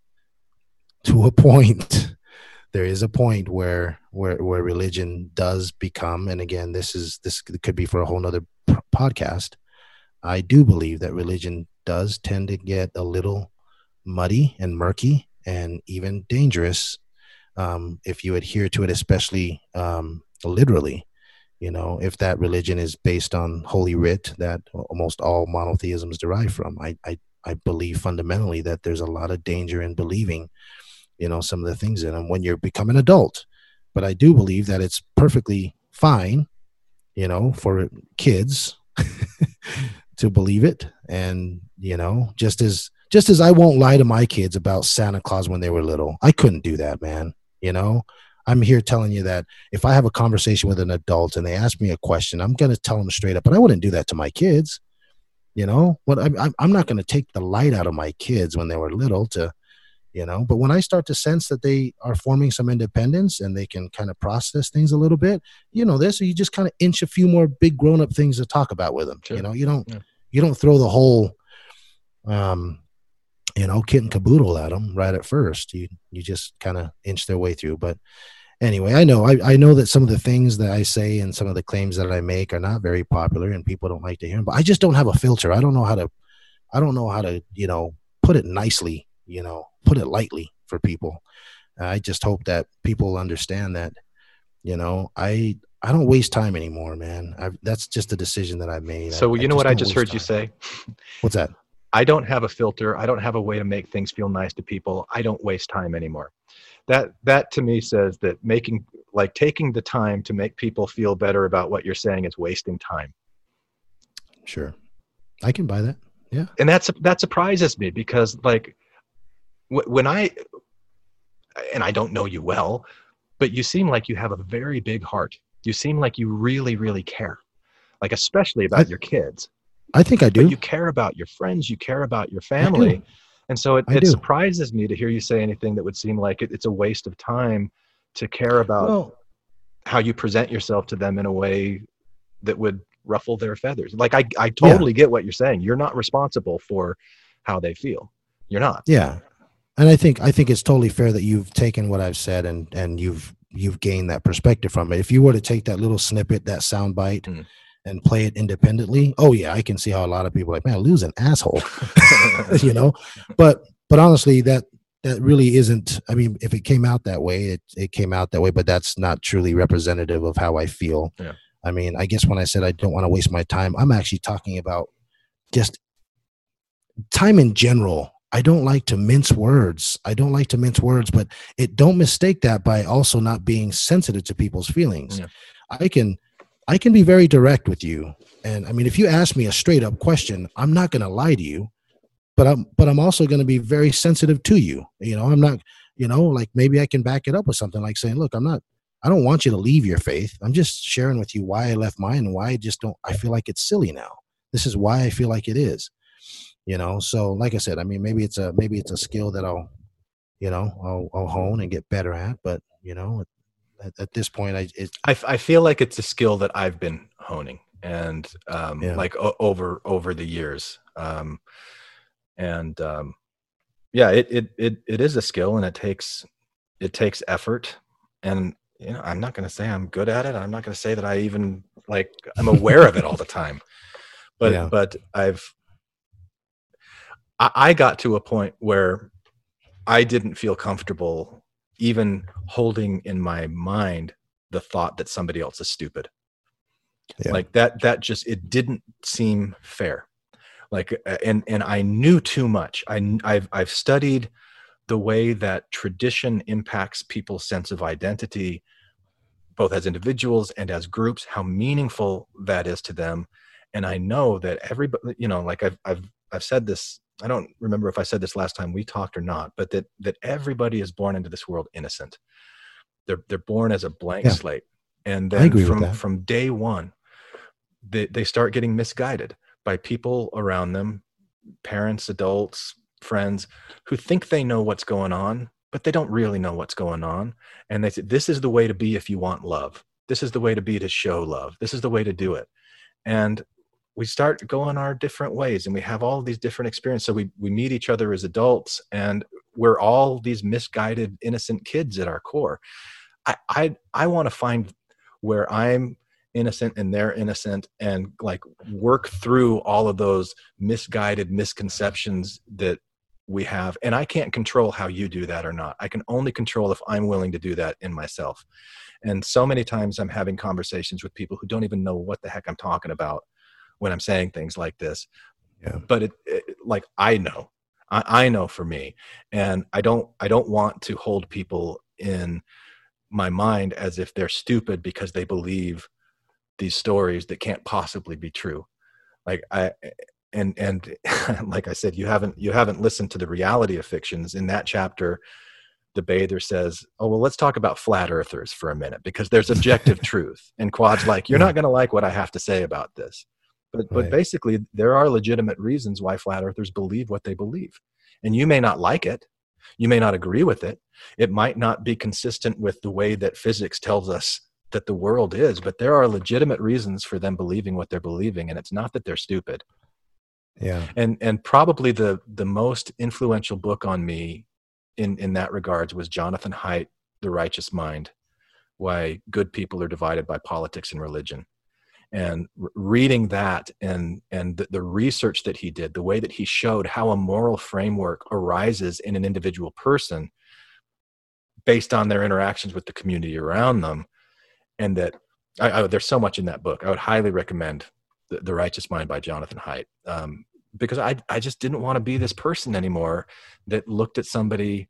To a point there is a point where where where religion does become and again this is this could be for a whole nother podcast. I do believe that religion does tend to get a little muddy and murky and even dangerous um, if you adhere to it especially um, literally. You know if that religion is based on holy writ that almost all monotheisms derive from i i, I believe fundamentally that there's a lot of danger in believing you know some of the things in them when you become an adult. But i do believe that it's perfectly fine you know for kids to believe it. And you know just as just as i won't lie to my kids about santa claus when they were little. I couldn't do that man you know? I'm here telling you that if i have a conversation with an adult and they ask me a question i'm going to tell them straight up but i wouldn't do that to my kids you know? What I'm- i'm not going to take the light out of my kids when they were little to you know but when i start to sense that they are forming some independence and they can kind of process things a little bit you know this you just kind of inch a few more big grown-up things to talk about with them Sure. you know you don't Yeah. you don't throw the whole um you know kit and caboodle at them right at first you you just kind of inch their way through but anyway, I know I, I know that some of the things that I say and some of the claims that I make are not very popular and people don't like to hear them. But I just don't have a filter. I don't know how to I don't know how to, you know, put it nicely, you know, put it lightly for people. I just hope that people understand that, you know, I I don't waste time anymore, man. I've, that's just a decision that I made. So I, you know what I just heard time. you say? What's that? I don't have a filter. I don't have a way to make things feel nice to people. I don't waste time anymore. That that to me says that making like taking the time to make people feel better about what you're saying is wasting time. Sure, I can buy that. Yeah, and that's that surprises me because like when I and I don't know you well, but you seem like you have a very big heart. You seem like you really, really care, like especially about I, your kids. I think I do. But you care about your friends. You care about your family. And so it, it surprises me to hear you say anything that would seem like it, it's a waste of time to care about well, how you present yourself to them in a way that would ruffle their feathers. Like I, I totally yeah. get what you're saying. You're not responsible for how they feel. You're not. Yeah. And I think I think it's totally fair that you've taken what I've said and and you've you've gained that perspective from it. If you were to take that little snippet, that sound bite, mm and play it independently, oh yeah, I can see how a lot of people are like, man, Lou's an asshole, you know. But but honestly, that that really isn't. I mean, if it came out that way, it it came out that way, but that's not truly representative of how I feel. Yeah. I mean, I guess when I said I don't want to waste my time, I'm actually talking about just time in general. I don't like to mince words. I don't like to mince words, but it don't mistake that by also not being sensitive to people's feelings. Yeah. I can I can be very direct with you. And I mean, if you ask me a straight up question, I'm not going to lie to you, but I'm, but I'm also going to be very sensitive to you. You know, I'm not, you know, like maybe I can back it up with something like saying, look, I'm not, I don't want you to leave your faith. I'm just sharing with you why I left mine and why I just don't, I feel like it's silly now. This is why I feel like it is, you know? So like I said, I mean, maybe it's a, maybe it's a skill that I'll, you know, I'll, I'll hone and get better at, but you know, at, at this point i it, I, I feel like it's a skill that i've been honing and um, yeah. like o- over over the years um, and um, yeah it, it it it is a skill and it takes it takes effort and you know i'm not going to say i'm good at it i'm not going to say that i even like i'm aware of it all the time but yeah. but i've I, I got to a point where i didn't feel comfortable even holding in my mind the thought that somebody else is stupid. Yeah. like that that just it didn't seem fair. Like uh, and and i knew too much. I i've i've studied the way that tradition impacts people's sense of identity both as individuals and as groups how meaningful that is to them. And i know that everybody you know like i've i've i've said this I don't remember if I said this last time we talked or not, but that that everybody is born into this world innocent. They're they're born as a blank yeah. slate, and then from from day one, they they start getting misguided by people around them, parents, adults, friends, who think they know what's going on, but they don't really know what's going on, and they say this is the way to be if you want love. This is the way to be to show love. This is the way to do it. And we start going our different ways and we have all these different experiences. So we, we meet each other as adults and we're all these misguided innocent kids at our core. I i, I want to find where i'm innocent and they're innocent and like work through all of those misguided misconceptions that we have. And i can't control how you do that or not. I can only control if i'm willing to do that in myself. And so many times i'm having conversations with people who don't even know what the heck i'm talking about when I'm saying things like this. Yeah. But it, it like I know, I, I know for me, and I don't I don't want to hold people in my mind as if they're stupid because they believe these stories that can't possibly be true. Like I and and like I said, you haven't you haven't listened to the reality of fictions in that chapter the bather says, Oh, well, let's talk about flat earthers for a minute because there's objective truth. And Quad's like, You're not going to like what I have to say about this. But but basically, there are legitimate reasons why flat earthers believe what they believe, and you may not like it, you may not agree with it. It might not be consistent with the way that physics tells us that the world is, but there are legitimate reasons for them believing what they're believing, and it's not that they're stupid. Yeah. And and probably the the most influential book on me in in that regards was Jonathan Haidt, The Righteous Mind. why good people are divided by politics and religion and reading that and and the, the research that he did the way that he showed how a moral framework arises in an individual person based on their interactions with the community around them and that I, I, there's so much in that book. I would highly recommend the, the righteous mind by jonathan haidt um, because I, I just didn't want to be this person anymore that looked at somebody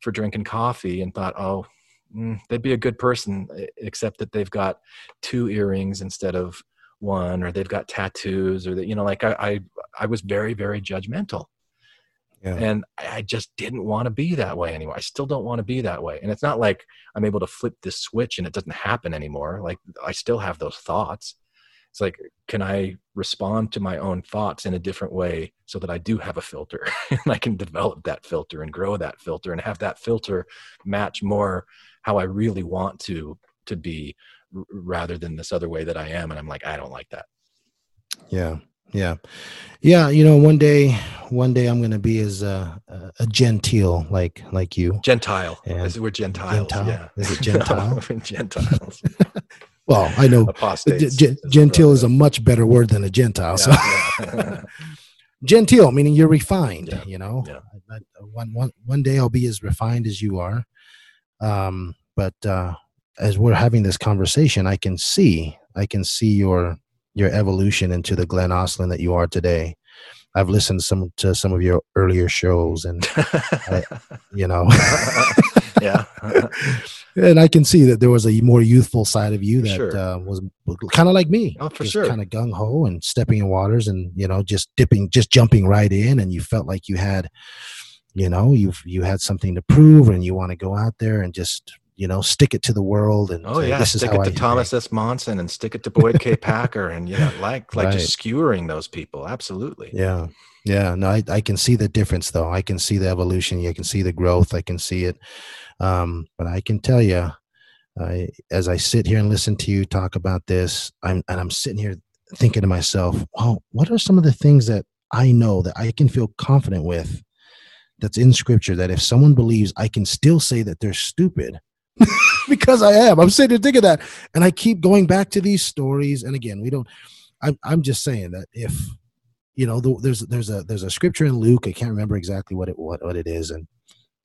for drinking coffee and thought oh mm, they'd be a good person except that they've got two earrings instead of one or they've got tattoos or that you know like I, I i was very very judgmental yeah. And I just didn't want to be that way anymore. I still don't want to be that way. And it's not like I'm able to flip this switch and it doesn't happen anymore. Like I still have those thoughts. It's like, can I respond to my own thoughts in a different way so that I do have a filter? And I can develop that filter and grow that filter and have that filter match more how I really want to to be rather than this other way that I am. And I'm like, I don't like that. Yeah. Yeah. Yeah you know one day one day i'm gonna be as uh, uh, a, a, a gentile like like you. Gentile. And we're gentiles gentile? yeah. Is it gentile gentiles well i know g- gentile is a much better word than a gentile so yeah. gentile meaning you're refined yeah. you know yeah. one, one, one day i'll be as refined as you are um but uh as we're having this conversation i can see i can see your your evolution into the Glenn Ostlund that you are today. I've listened some to some of your earlier shows, and I, you know, yeah, and I can see that there was a more youthful side of you that sure. uh, was kind of like me. Oh, for sure, kind of gung ho and stepping in waters, and you know, just dipping, just jumping right in, and you felt like you had, you know, you've you had something to prove, and you want to go out there and just you know, stick it to the world. And oh yeah, this stick it to Thomas S. Monson and stick it to Boyd K. Packer, and yeah, like like right. just skewering those people. Absolutely. Yeah, yeah. No, I I can see the difference though. I can see the evolution. You can see the growth. I can see it. Um, but I can tell you, as I sit here and listen to you talk about this, I'm and I'm sitting here thinking to myself, oh, what are some of the things that I know that I can feel confident with that's in scripture that if someone believes I can still say that they're stupid because I am. I'm sitting there thinking that, and I keep going back to these stories. And again, we don't. I'm I'm just saying that if you know, the, there's there's a there's a scripture in Luke. I can't remember exactly what it what what it is, and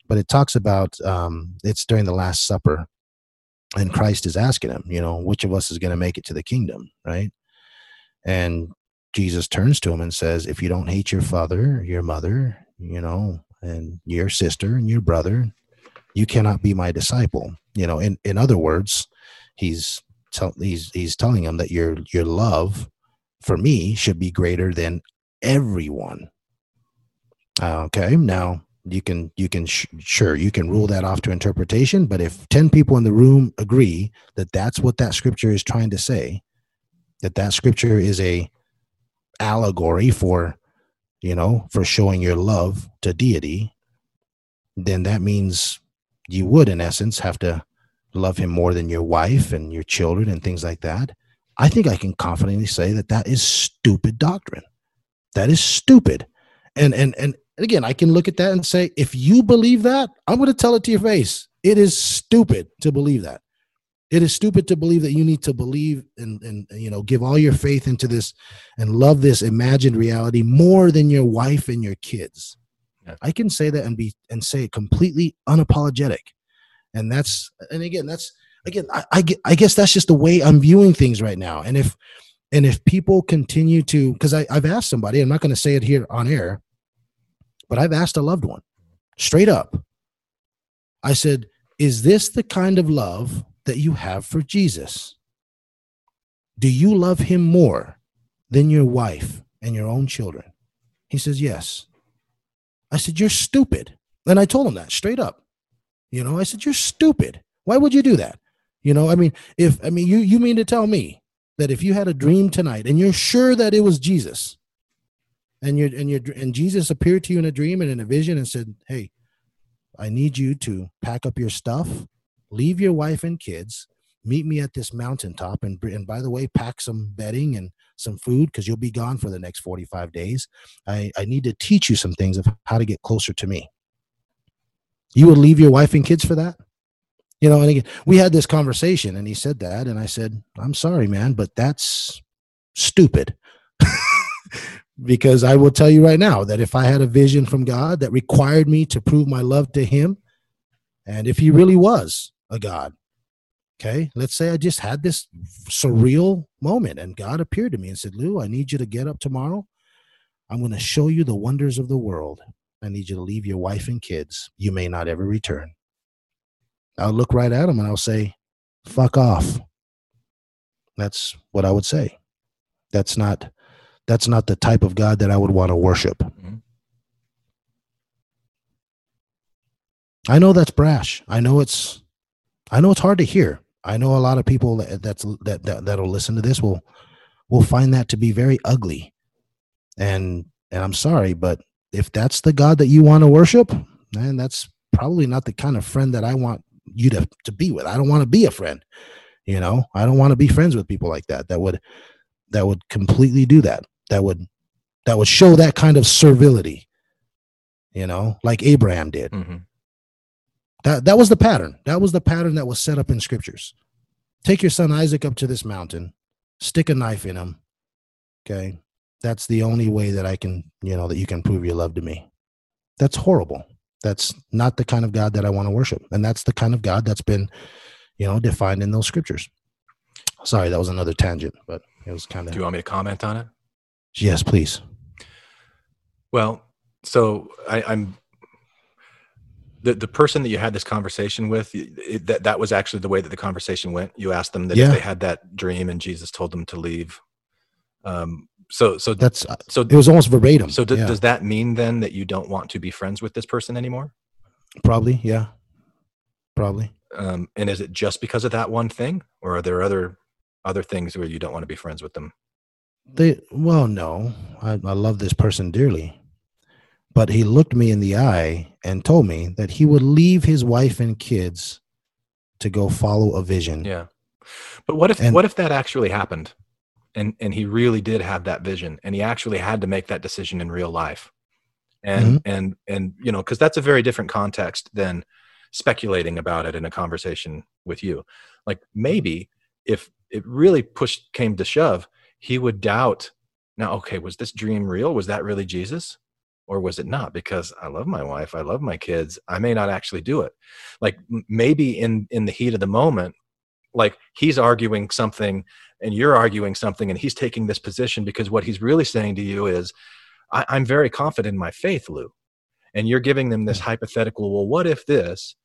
but it talks about um, it's during the Last Supper, and Christ is asking him, you know, which of us is going to make it to the kingdom, right? And Jesus turns to him and says, if you don't hate your father, your mother, you know, and your sister and your brother, you cannot be my disciple. You know in in other words he's tell, he's he's telling him that your your love for me should be greater than everyone. Uh, okay now you can you can sh- sure you can rule that off to interpretation but if 10 people in the room agree that that's what that scripture is trying to say that that scripture is a allegory for you know for showing your love to deity then that means you would, in essence, have to love him more than your wife and your children and things like that. I think I can confidently say that that is stupid doctrine. That is stupid. And and and again, I can look at that and say, if you believe that, I'm going to tell it to your face. It is stupid to believe that. It is stupid to believe that you need to believe and, and you know give all your faith into this and love this imagined reality more than your wife and your kids. Yeah. I can say that and be and say it completely unapologetic. And that's and again, that's again, I, I, I guess that's just the way I'm viewing things right now. And if and if people continue to because I've asked somebody, I'm not going to say it here on air, but I've asked a loved one straight up. I said, Is this the kind of love that you have for Jesus? Do you love him more than your wife and your own children? He says, Yes. I said, You're stupid. And I told him that straight up. You know, I said, You're stupid. Why would you do that? You know, I mean, if I mean you you mean to tell me that if you had a dream tonight and you're sure that it was Jesus, and you and you and Jesus appeared to you in a dream and in a vision and said, Hey, I need you to pack up your stuff, leave your wife and kids, meet me at this mountaintop and and by the way pack some bedding and some food because you'll be gone for the next 45 days I, I need to teach you some things of how to get closer to me you would leave your wife and kids for that You know, and again, we had this conversation and he said that. And I said, I'm sorry, man, but that's stupid. because I will tell you right now that if I had a vision from God that required me to prove my love to him, and if he really was a God, okay, let's say I just had this surreal moment and God appeared to me and said, Lou, I need you to get up tomorrow. I'm going to show you the wonders of the world. I need you to leave your wife and kids. You may not ever return. I'll look right at him and I'll say, fuck off. That's what I would say. That's not that's not the type of God that I would want to worship. Mhm. I know that's brash. I know it's I know it's hard to hear. I know a lot of people that that's that, that that'll listen to this will will find that to be very ugly. And and I'm sorry, but if that's the God that you want to worship, then that's probably not the kind of friend that I want you to to be with. I don't want to be a friend. You know, I don't want to be friends with people like that. That would that would completely do that. That would that would show that kind of servility. You know, like Abraham did. Mhm. That that was the pattern. That was the pattern that was set up in scriptures. Take your son Isaac up to this mountain, stick a knife in him. Okay. That's the only way that I can, you know, that you can prove your love to me. That's horrible. That's not the kind of God that I want to worship. And that's the kind of God that's been, you know, defined in those scriptures. Sorry, that was another tangent, but it was kind of Do you want me to comment on it? Yes, please. Well, so I, I'm the the person that you had this conversation with. It, that that was actually the way that the conversation went. You asked them that Yeah. if they had that dream and Jesus told them to leave. Um. So so That's so it was almost verbatim. so do, yeah, does that mean then that you don't want to be friends with this person anymore? probably, yeah. Probably. Um. And is it just because of that one thing, or are there other other things where you don't want to be friends with them? They well, no, I, I love this person dearly, but he looked me in the eye and told me that he would leave his wife and kids to go follow a vision. Yeah. But what if And- what if that actually happened? And and he really did have that vision and he actually had to make that decision in real life. And mm-hmm. and and you know, cuz that's a very different context than speculating about it in a conversation with you. Like maybe if it really pushed came to shove, he would doubt now okay, was this dream real? Was that really Jesus? Or was it not? Because I love my wife, I love my kids. I may not actually do it. Like maybe in in the heat of the moment like he's arguing something and you're arguing something and he's taking this position because what he's really saying to you is I, i'm very confident in my faith lou and you're giving them this hmm. hypothetical well what if this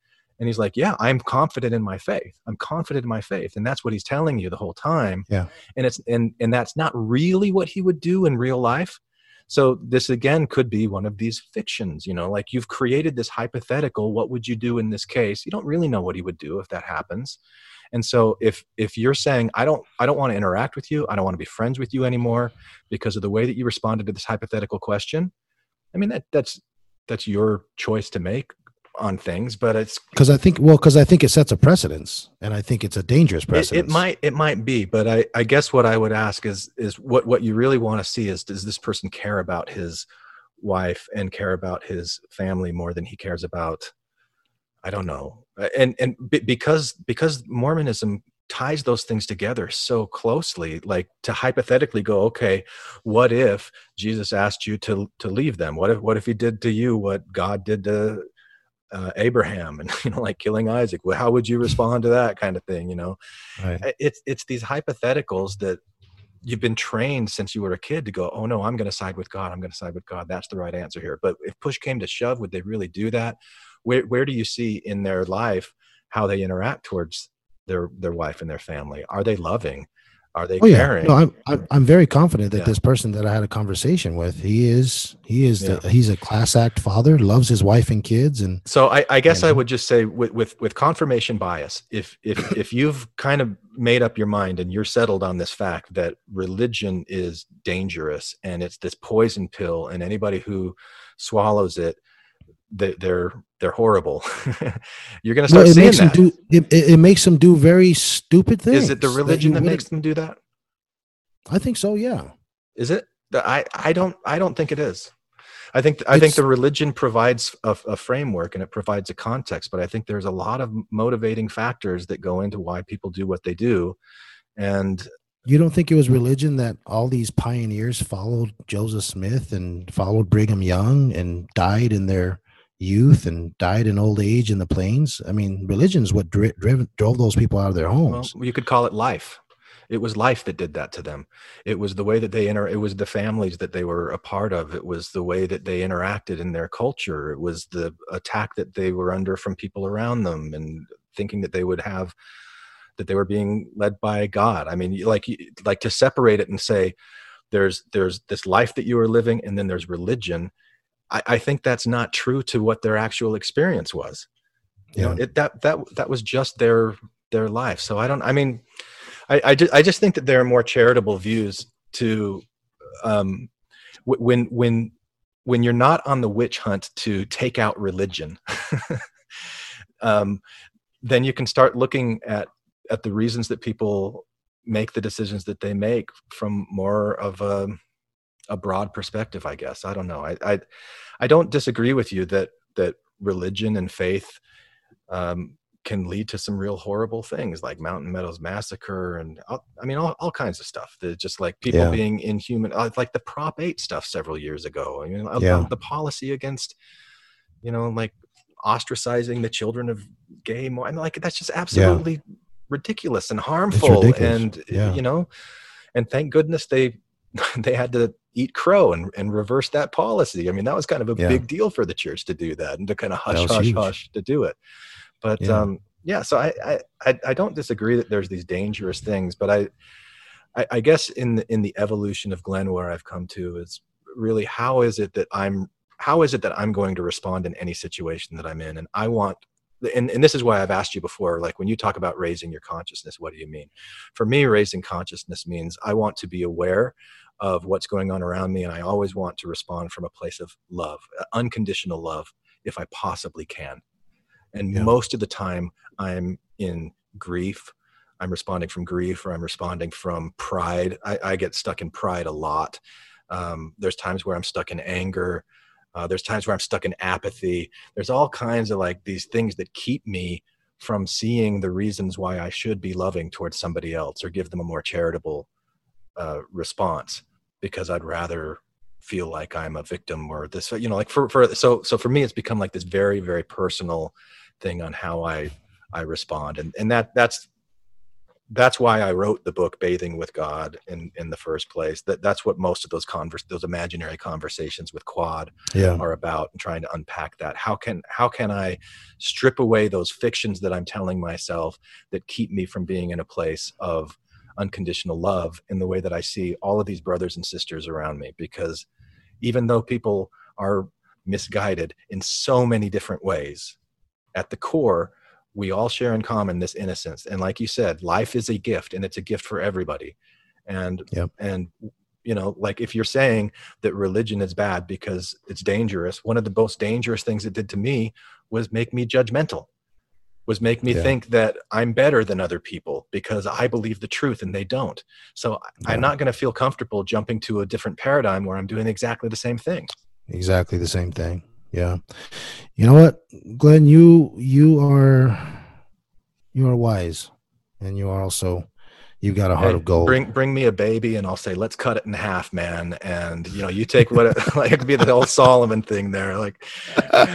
and he's like yeah i'm confident in my faith. I'm confident in my faith. And that's what he's telling you the whole time. Yeah. and it's and and that's not really what he would do in real life. So this again could be one of these fictions you know like you've created this hypothetical what would you do in this case? You don't really know what he would do if that happens. And so if if you're saying i don't i don't want to interact with you. I don't want to be friends with you anymore because of the way that you responded to this hypothetical question i mean that that's that's your choice to make on things but it's Because I think, well, because I think it sets a precedence, and I think it's a dangerous it, precedence. it might it might be but i i guess what i would ask is is what what you really want to see is does this person care about his wife and care about his family more than he cares about i don't know and and be- because because mormonism ties those things together so closely like to hypothetically go okay what if jesus asked you to to leave them what if what if he did to you what god did to uh, abraham and you know like killing isaac. Well how would you respond to that kind of thing you know? Right. It's it's these hypotheticals that you've been trained since you were a kid to go oh no i'm going to side with god. I'm going to side with god. That's the right answer here. But if push came to shove would they really do that? Where where do you see in their life how they interact towards their their wife and their family? Are they loving are they Oh yeah, no, I'm, I'm I'm very confident that Yeah. this person that I had a conversation with, he is he is Yeah. the, he's a class act father, loves his wife and kids, and So I, I guess You I would just say with, with with confirmation bias, if if if you've kind of made up your mind and you're settled on this fact that religion is dangerous and it's this poison pill, and anybody who swallows it, they, they're they're horrible. you're going to start it seeing makes that. do it, it, makes them do very stupid things. Is it the religion you that makes them do that? I think so. Yeah. Is it? I I don't I don't think it is. I think I think the religion provides a, a framework and it provides a context, but I think there's a lot of motivating factors that go into why people do what they do, and You don't think it was religion that all these pioneers followed Joseph Smith and followed Brigham Young and died in their youth and died in old age in the plains? I mean, religion is what dri- driv- drove those people out of their well, homes. you could call it life. It was life that did that to them. It was the way that they inter. It was the families that they were a part of. It was the way that they interacted in their culture. It was the attack that they were under from people around them, and thinking that they would have that they were being led by God. I mean, like like to separate it and say there's there's this life that you are living, and then there's religion. I, I think that's not true to what their actual experience was. You know, it that that that was just their their life. So I don't. I mean, I I just, I just think that there are more charitable views to um, wh- when when when you're not on the witch hunt to take out religion. um, then you can start looking at at the reasons that people make the decisions that they make from more of a a broad perspective i guess i don't know i i, I don't disagree with you that that religion and faith um, can lead to some real horrible things like mountain meadows massacre and all- i mean all, all kinds of stuff that just like people Yeah. being inhuman uh, like the prop 8 stuff several years ago i mean Yeah. the policy against you know like ostracizing the children of gay more I mean, like that's just absolutely ridiculous and harmful ridiculous. and Yeah. you know and thank goodness they they had to eat crow and, and reverse that policy i mean that was kind of a Yeah. big deal for the church to do that and to kind of hush hush huge. hush to do it but Yeah. um yeah so I, I i don't disagree that there's these dangerous things but i i, I guess in the, in the evolution of glenn where i've come to is really how is it that i'm how is it that i'm going to respond in any situation that i'm in and i want and, and this is why I've asked you before, like when you talk about raising your consciousness, what do you mean? For me, raising consciousness means I want to be aware of what's going on around me, and I always want to respond from a place of love, uh, unconditional love, if I possibly can. And Yeah. most of the time, I'm in grief. I'm responding from grief, or I'm responding from pride. I, I get stuck in pride a lot. Um, there's times where I'm stuck in anger. Uh, there's times where I'm stuck in apathy. There's all kinds of like these things that keep me from seeing the reasons why I should be loving towards somebody else or give them a more charitable uh, response because I'd rather feel like I'm a victim or this, you know, like for, for, so, so for me, it's become like this very, very personal thing on how I, I respond. And, and that, that's, that's why I wrote the book Bathing with God in, in the first place. That that's what most of those converse, those imaginary conversations with Quad Yeah. are about and trying to unpack that how can how can i strip away those fictions that i'm telling myself that keep me from being in a place of unconditional love in the way that i see all of these brothers and sisters around me because even though people are misguided in so many different ways at the core we all share in common this innocence. And like you said life is a gift and it's a gift for everybody. And Yep. and you know like if you're saying that religion is bad because it's dangerous one of the most dangerous things it did to me was make me judgmental was make me Yeah. think that i'm better than other people because i believe the truth and they don't. So Yeah. i'm not going to feel comfortable jumping to a different paradigm where i'm doing exactly the same thing. Exactly the same thing. Yeah. You know what? Glenn you you are you are wise and you are also you've got a heart Hey, of gold Bring bring me a baby, and I'll say, let's cut it in half, man. And you know, you take what it, like it could be the old Solomon thing there. Like,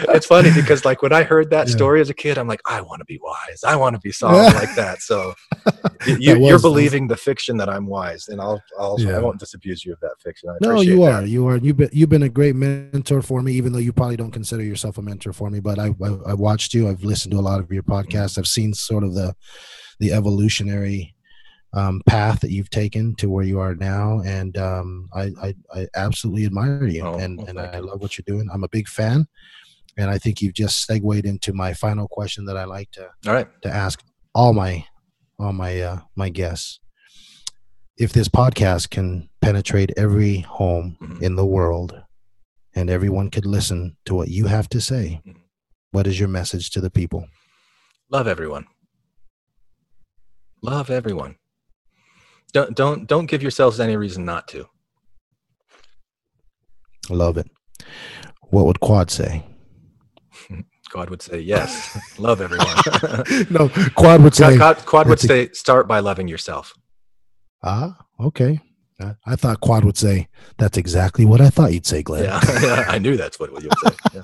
it's funny because like when I heard that Yeah. story as a kid, I'm like, I want to be wise. I want to be Solomon like that. So you, you're believing the fiction that I'm wise, and I'll I'll Yeah. I won't disabuse you of that fiction. I no appreciate you that. are you are you've been you've been a great mentor for me even though you probably don't consider yourself a mentor for me but i i, I watched you i've listened to a lot of your mm-hmm. podcasts i've seen sort of the the evolutionary um, path that you've taken to where you are now and um, I, I i absolutely admire you Oh, and well, and i you. love what you're doing i'm a big fan and i think you've just segued into my final question that i like to All right. to ask all my all my uh my guests if this podcast can penetrate every home Mhm. in the world and everyone could listen to what you have to say Mhm. what is your message to the people Love everyone. Love everyone. Don't don't don't give yourselves any reason not to. love it what would Quad say? God would say yes, love everyone. no, Quad would say. Quad, Quad would say start by loving yourself. Ah, okay. I, I thought Quad would say, "That's exactly what I thought you'd say, Glenn." Yeah, I knew that's what you would say. Yeah.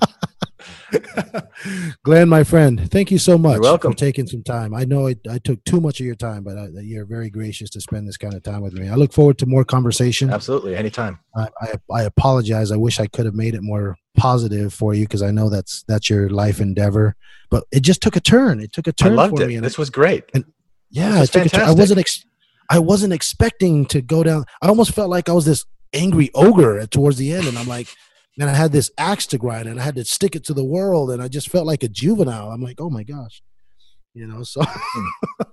Glenn, my friend, thank you so much You're welcome. for taking some time. I know I, I took too much of your time, but I, you're very gracious to spend this kind of time with me. I look forward to more conversation. Absolutely, anytime. I, I, I apologize. I wish I could have made it more positive for you because I know that's that's your life endeavor. But it just took a turn. It took a turn loved for it. me. and This I- was great. And yeah, this it took a turn. I wasn't ex- I wasn't expecting to go down. I almost felt like I was this angry ogre towards the end, and I'm like, man, I had this axe to grind, and I had to stick it to the world, and I just felt like a juvenile. I'm like, oh my gosh, you know. So, hmm.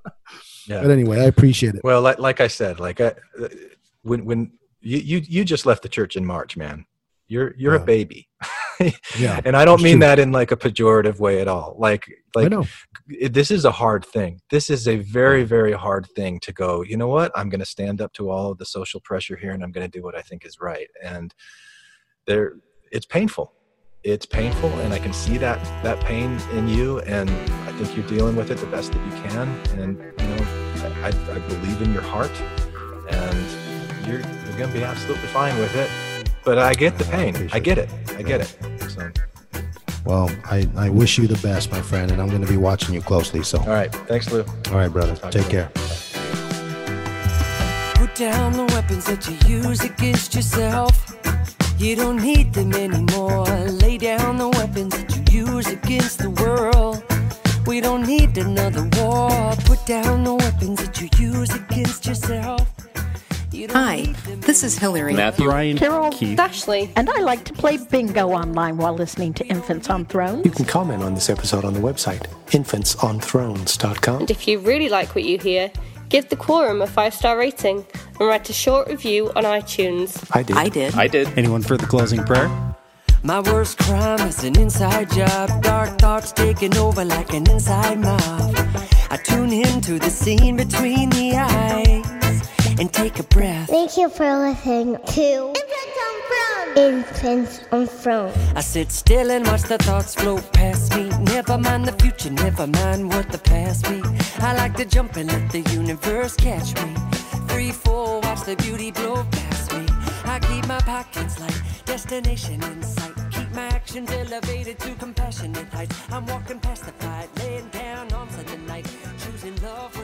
Yeah. but anyway, I appreciate it. Well, like, like I said, like I, when when you, you you just left the church in March, man. You're you're Yeah. a baby. Yeah, and I don't mean true. that in like a pejorative way at all. Like like this is a hard thing. This is a very very hard thing to go. You know what? I'm going to stand up to all of the social pressure here, and I'm going to do what I think is right. And there, it's painful. It's painful, and I can see that that pain in you. And I think you're dealing with it the best that you can. And you know, I, I believe in your heart, and you're you're going to be absolutely fine with it. But I get the pain. I get it. I get it. So, Well, I, I wish you the best, my friend, and I'm going to be watching you closely. So, all right. Thanks, Lou. all right, brother, Talk take care. Put down the weapons that you use against yourself. You don't need them anymore. Lay down the weapons that you use against the world. We don't need another war. Put down the weapons that you use against yourself. You don't Hi, need them this is Hillary. Matthew. Ryan, Carol Keith. Ashley. And I like to play bingo online while listening to Infants on Thrones. You can comment on this episode on the website, infantsonthrones.com. And if you really like what you hear, give the Quorum a five star rating and write a short review on iTunes. I did. I did. I did. Anyone for the closing prayer? My worst crime is an inside job. Dark thoughts taking over like an inside mob. I tune into the scene between the eyes and take a breath. Thank you for listening to Infants on Throne. I sit still and watch the thoughts float past me. Never mind the future, never mind what the past be. I like to jump and let the universe catch me. Free fall, watch the beauty blow past me. I keep my pockets light, destination in sight. Keep my actions elevated to compassionate heights. I'm walking past the fight, laying down on Sunday night. Choosing love